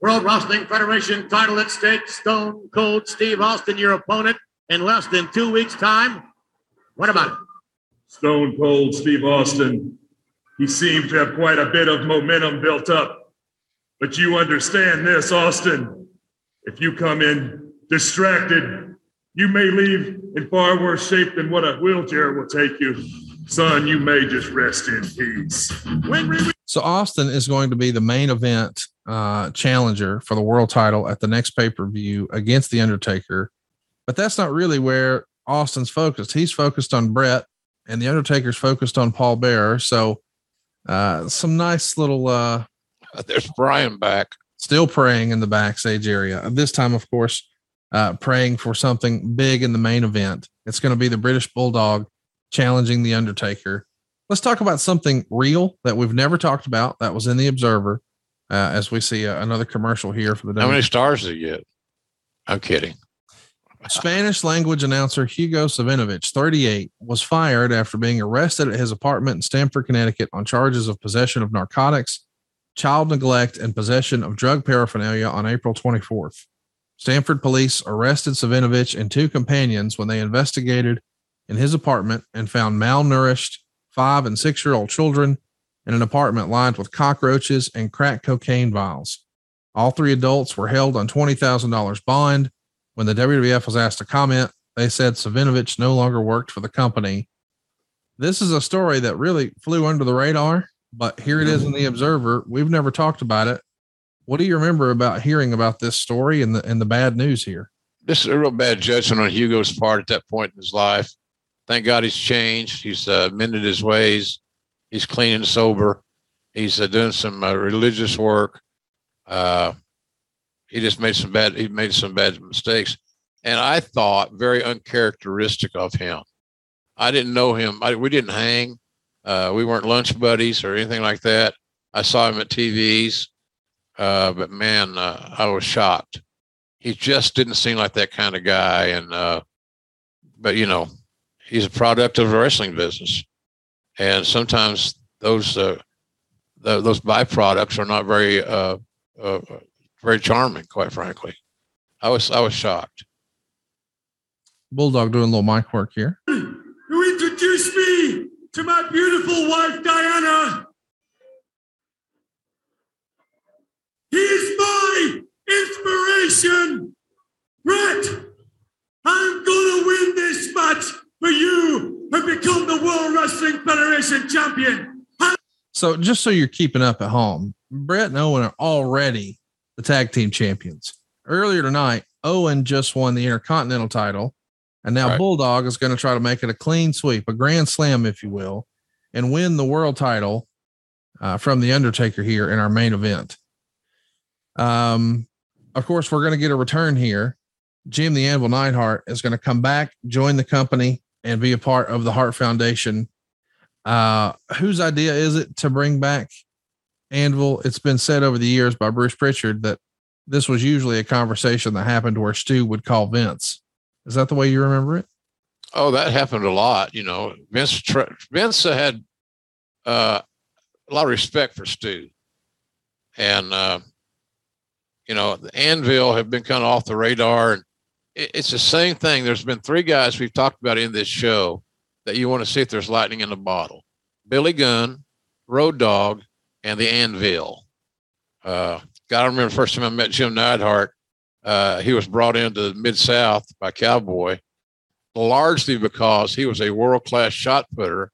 World Wrestling Federation title at stake. Stone Cold Steve Austin, your opponent, in less than two weeks' time. What about it? Stone Cold Steve Austin, he seemed to have quite a bit of momentum built up. But you understand this, Austin. If you come in distracted, you may leave in far worse shape than what a wheelchair will take you. Son, you may just rest in peace. So Austin is going to be the main event uh, challenger for the world title at the next pay per view against the Undertaker, but that's not really where Austin's focused. He's focused on Bret, and the Undertaker's focused on Paul Bearer. So uh, some nice little. Uh, There's Brian back. Still praying in the backstage area. This time, of course, uh, praying for something big in the main event. It's going to be the British Bulldog challenging the Undertaker. Let's talk about something real that we've never talked about. That was in the Observer. Uh, as we see uh, another commercial here for the How many stars did he get? I'm kidding. Spanish language announcer Hugo Savinovich, 38, was fired after being arrested at his apartment in Stamford, Connecticut on charges of possession of narcotics, child neglect, and possession of drug paraphernalia on April 24th. Stamford police arrested Savinovich and two companions when they investigated in his apartment and found malnourished five and six year old children in an apartment lined with cockroaches and crack cocaine vials. All three adults were held on $20,000 bond. When the WWF was asked to comment, they said Savinovich no longer worked for the company. This is a story that really flew under the radar, but here it is in the Observer. We've never talked about it. What do you remember about hearing about this story and the and the bad news here? This is a real bad judgment on Hugo's part at that point in his life. Thank God he's changed. He's uh, mended his ways. He's clean and sober. He's uh, doing some uh, religious work. Uh, he just made some bad. He made some bad mistakes, and I thought very uncharacteristic of him. I didn't know him. I, we didn't hang. Uh, we weren't lunch buddies or anything like that. I saw him at TVs, uh, but man, uh, I was shocked. He just didn't seem like that kind of guy, and uh, but you know, he's a product of the wrestling business, and sometimes those uh, th- those byproducts are not very uh, very charming, quite frankly. I was I was shocked. Bulldog doing a little mic work here. who introduced me to my beautiful wife, Diana. He is my inspiration. Bret, I'm going to win this match for you and become the World Wrestling Federation champion. So just so you're keeping up at home, Bret and Owen are already the tag team champions. Earlier tonight, Owen just won the Intercontinental title, and now Right. Bulldog is going to try to make it a clean sweep, a grand slam, if you will, and win the world title uh, from the Undertaker here in our main event. Um, of course, we're going to get a return here. Jim the Anvil Neidhart is going to come back, join the company, and be a part of the Hart Foundation. Uh, whose idea is it to bring back Anvil? It's been said over the years by Bruce Prichard that this was usually a conversation that happened where Stu would call Vince. Is that the way you remember it? Oh, that happened a lot. You know, Vince Vince had uh, a lot of respect for Stu, and uh, you know, the Anvil have been kind of off the radar, and it, it's the same thing. There's been three guys we've talked about in this show that you want to see if there's lightning in the bottle: Billy Gunn, Road Dog, and the Anvil. Uh, God, I remember the first time I met Jim Neidhart. Uh, he was brought into the Mid South by Cowboy largely because he was a world class shot putter,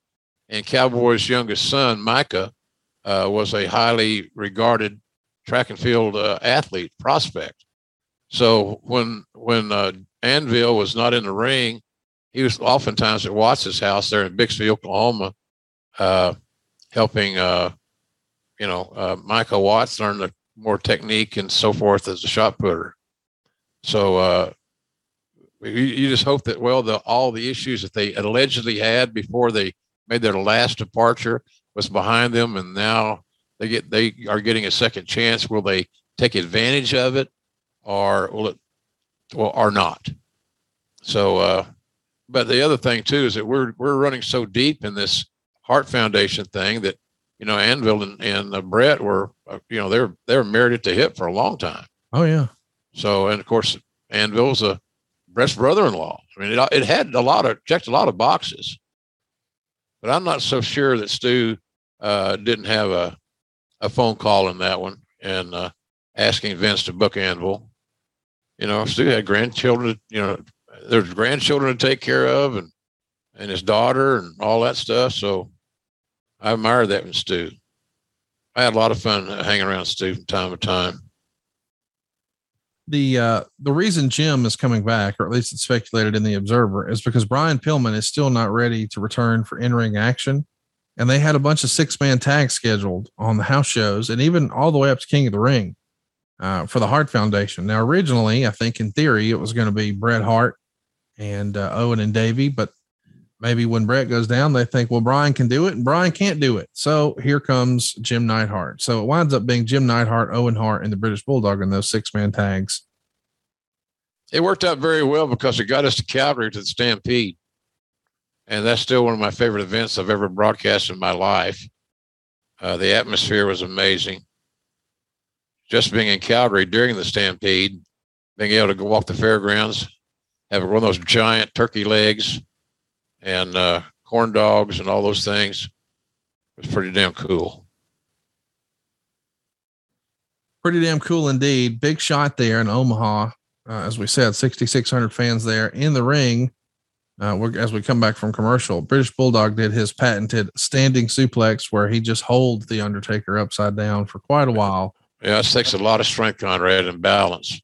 and Cowboy's youngest son, Micah, uh, was a highly regarded track and field uh, athlete prospect. So when when uh, Anvil was not in the ring, he was oftentimes at Watts' house there in Bixby, Oklahoma, uh, helping you know uh, Micah Watts learn the more technique and so forth as a shot putter. So uh, you, you just hope that well the all the issues that they allegedly had before they made their last departure was behind them and now they get they are getting a second chance will they take advantage of it or will it well or not so uh but the other thing too is that we're we're running so deep in this Hart Foundation thing that you know anvil and, and uh, Bret were uh, you know they're they're married at the hip for a long time Oh yeah. so, and of course, Anvil's a Bret's brother-in-law. I mean, it, it had a lot of checked a lot of boxes, but I'm not so sure that Stu uh, didn't have a a phone call in that one and uh, asking Vince to book Anvil. You know, Stu had grandchildren. You know, there's grandchildren to take care of, and and his daughter and all that stuff. So, I admire that in Stu. I had a lot of fun hanging around Stu from time to time. the uh the reason Jim is coming back, or at least it's speculated in the Observer, is because Brian Pillman is still not ready to return for in-ring action. And they had a bunch of six-man tags scheduled on the house shows and even all the way up to King of the Ring uh, for the Hart Foundation. Now, originally, I think in theory it was going to be Bret Hart and uh, Owen and Davey, but maybe when Bret goes down, they think, well, Brian can do it and Brian can't do it. So here comes Jim Neidhart. So it winds up being Jim Neidhart, Owen Hart, and the British Bulldog in those six man tags. it worked out very well because it got us to Calgary to the Stampede. And that's still one of my favorite events I've ever broadcast in my life. Uh, the atmosphere was amazing. Just being in Calgary during the Stampede, being able to go walk the fairgrounds, have one of those giant turkey legs and uh, corn dogs and all those things was pretty damn cool. Pretty damn cool indeed. Big shot there in Omaha. Uh, as we said, 6,600 fans there in the ring. Uh, we're, as we come back from commercial, British Bulldog did his patented standing suplex where he just holds the Undertaker upside down for quite a while. Yeah, it takes a lot of strength, Conrad, and balance.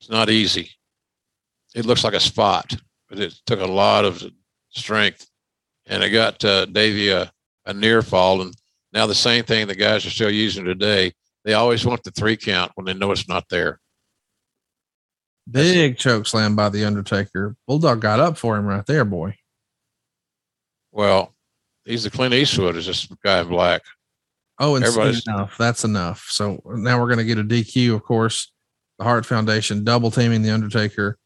It's not easy. It looks like a spot, but it took a lot of strength, and I got uh, Davey a, a near fall. And now the same thing the guys are still using today. They always want the three count when they know it's not there. Big choke slam by the Undertaker. Bulldog got up for him right there, boy. Well, he's the Clint Eastwood. Is this guy in black? Oh, and Everybody's- enough. That's enough. So now we're going to get a DQ, of course. The Hart Foundation double teaming the Undertaker.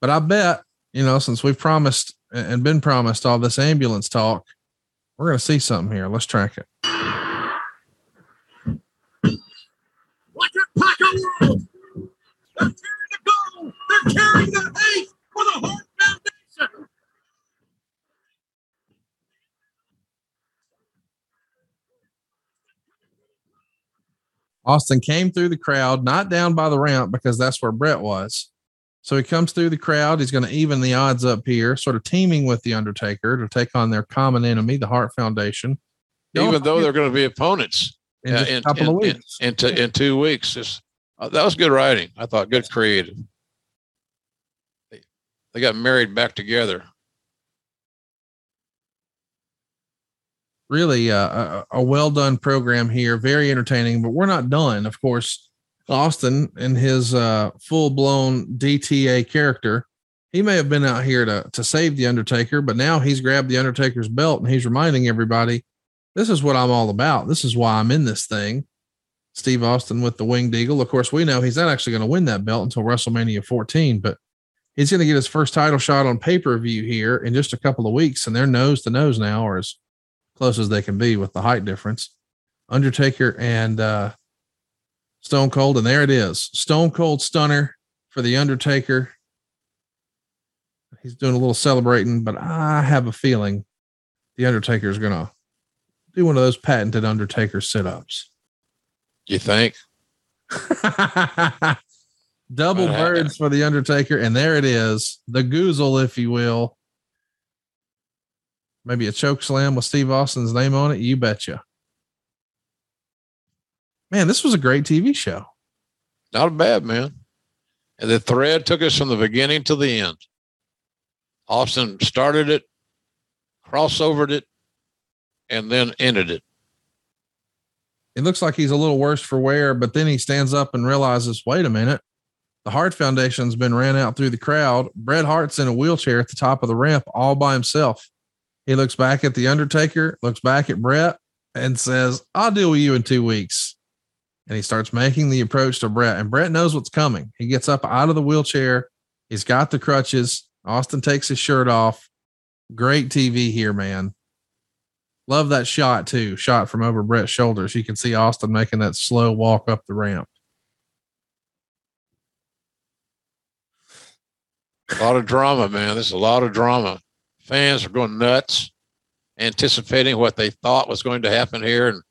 But I bet, you know, since we've promised and been promised all this ambulance talk, we're going to see something here. Let's track it. Like a pack of wolves, carry the hate for the Hart Foundation. Austin came through the crowd, not down by the ramp because that's where Bret was. So he comes through the crowd. He's going to even the odds up here, sort of teaming with the Undertaker to take on their common enemy, the Hart Foundation. Even though they're going to be opponents In uh, just a couple of in, weeks. in, in, in two weeks. It's, uh, that was good writing. I thought good creative. They, they got married back together. really uh, a, a well done program here, very entertaining. But we're not done, of course. Austin and his uh, full blown DTA character, he may have been out here to to save the Undertaker, but now he's grabbed the Undertaker's belt and he's reminding everybody, this is what I'm all about. This is why I'm in this thing. Steve Austin with the Winged Eagle. Of course, we know he's not actually going to win that belt until WrestleMania 14, but he's going to get his first title shot on pay per view here in just a couple of weeks, and they're nose to nose now, or as close as they can be with the height difference. Undertaker and uh, Stone Cold, and there it is. Stone Cold Stunner for the Undertaker. He's doing a little celebrating, but I have a feeling the Undertaker is going to do one of those patented Undertaker sit ups. You think? Double birds for the Undertaker, and there it is, the goozle, if you will. Maybe a choke slam with Steve Austin's name on it. You betcha. Man, this was a great TV show. Not a bad, man. And the thread took us from the beginning to the end. Austin started it, crossovered it, and then ended it. It looks like he's a little worse for wear, but then he stands up and realizes, wait a minute. The Hart Foundation's been ran out through the crowd. Bret Hart's in a wheelchair at the top of the ramp all by himself. He looks back at the Undertaker, looks back at Bret, and says, I'll deal with you in two weeks. And he starts making the approach to Bret, and Bret knows what's coming. He gets up out of the wheelchair. He's got the crutches. Austin takes his shirt off. Great TV here, man. Love that shot too. Shot from over Bret's shoulders. You can see Austin making that slow walk up the ramp. A lot of drama, man. There's a lot of drama. Fans are going nuts, anticipating what they thought was going to happen here. And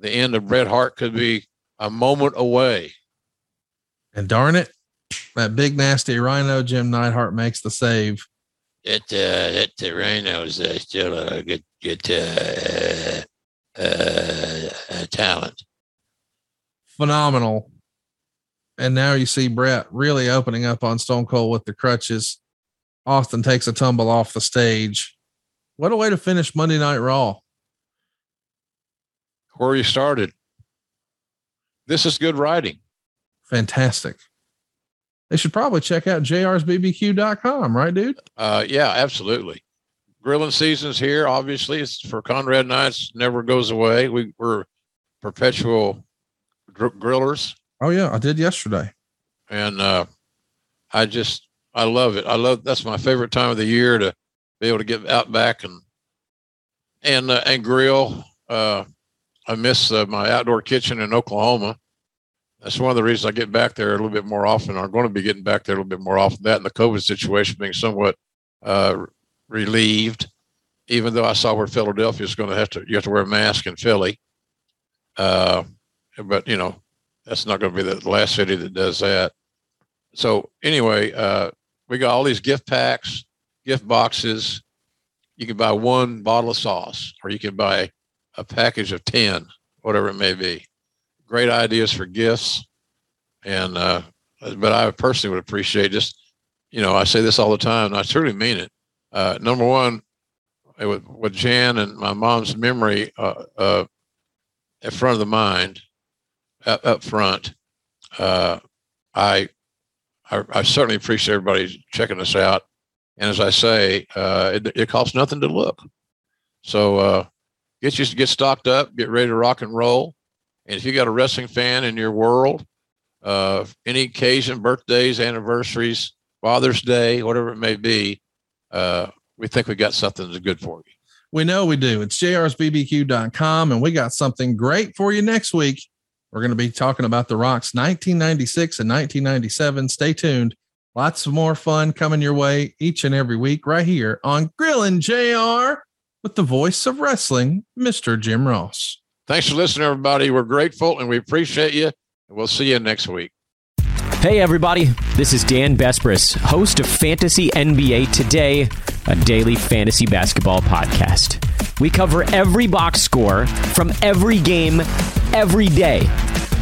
the end of Bret Hart could be a moment away. And darn it, that big nasty rhino Jim Neidhart makes the save. It uh, that uh, Rhino's uh, still a good good uh, uh, uh, talent. Phenomenal. And now you see Bret really opening up on Stone Cold with the crutches. Austin takes a tumble off the stage. What a way to finish Monday Night Raw. Where you started. This is good writing. Fantastic. They should probably check out jrsbbq.com, right, dude? Uh, yeah, absolutely. Grilling season's here. Obviously, it's for Conrad Nights. Never goes away. We, we're perpetual gr- grillers, Oh, yeah. I did yesterday. and uh, I just I love it. I love that's my favorite time of the year to be able to get out back and and uh, and grill. Uh, I miss uh, my outdoor kitchen in Oklahoma. That's one of the reasons I get back there a little bit more often. I'm going to be getting back there a little bit more often. That and the COVID situation being somewhat uh, relieved, even though I saw where Philadelphia is going to have to you have to wear a mask in Philly. Uh, but you know that's not going to be the last city that does that. So anyway, uh, we got all these gift packs, gift boxes. You can buy one bottle of sauce, or you can buy a package of ten, whatever it may be. Great ideas for gifts, and uh, but I personally would appreciate just, you know, I say this all the time, and I truly mean it. Uh, number one, it with, with Jan and my mom's memory uh, uh, at front of the mind, up, up front. Uh, I, I I certainly appreciate everybody checking us out. And as I say, uh, it, it costs nothing to look. So uh, get you get stocked up, get ready to rock and roll. And if you got a wrestling fan in your world, uh, any occasion, birthdays, anniversaries, Father's Day, whatever it may be, uh, we think we got something that's good for you. We know we do. It's jrsbbq.com, and we got something great for you next week. We're going to be talking about The Rock's 1996 and 1997. Stay tuned Lots of more fun coming your way each and every week right here on Grillin' JR with the voice of wrestling, Mr. Jim Ross. Thanks for listening, everybody. We're grateful and we appreciate you. We'll see you next week. Hey, everybody. This is Dan Besbris, host of Fantasy NBA Today, a daily fantasy basketball podcast. We cover every box score from every game, every day.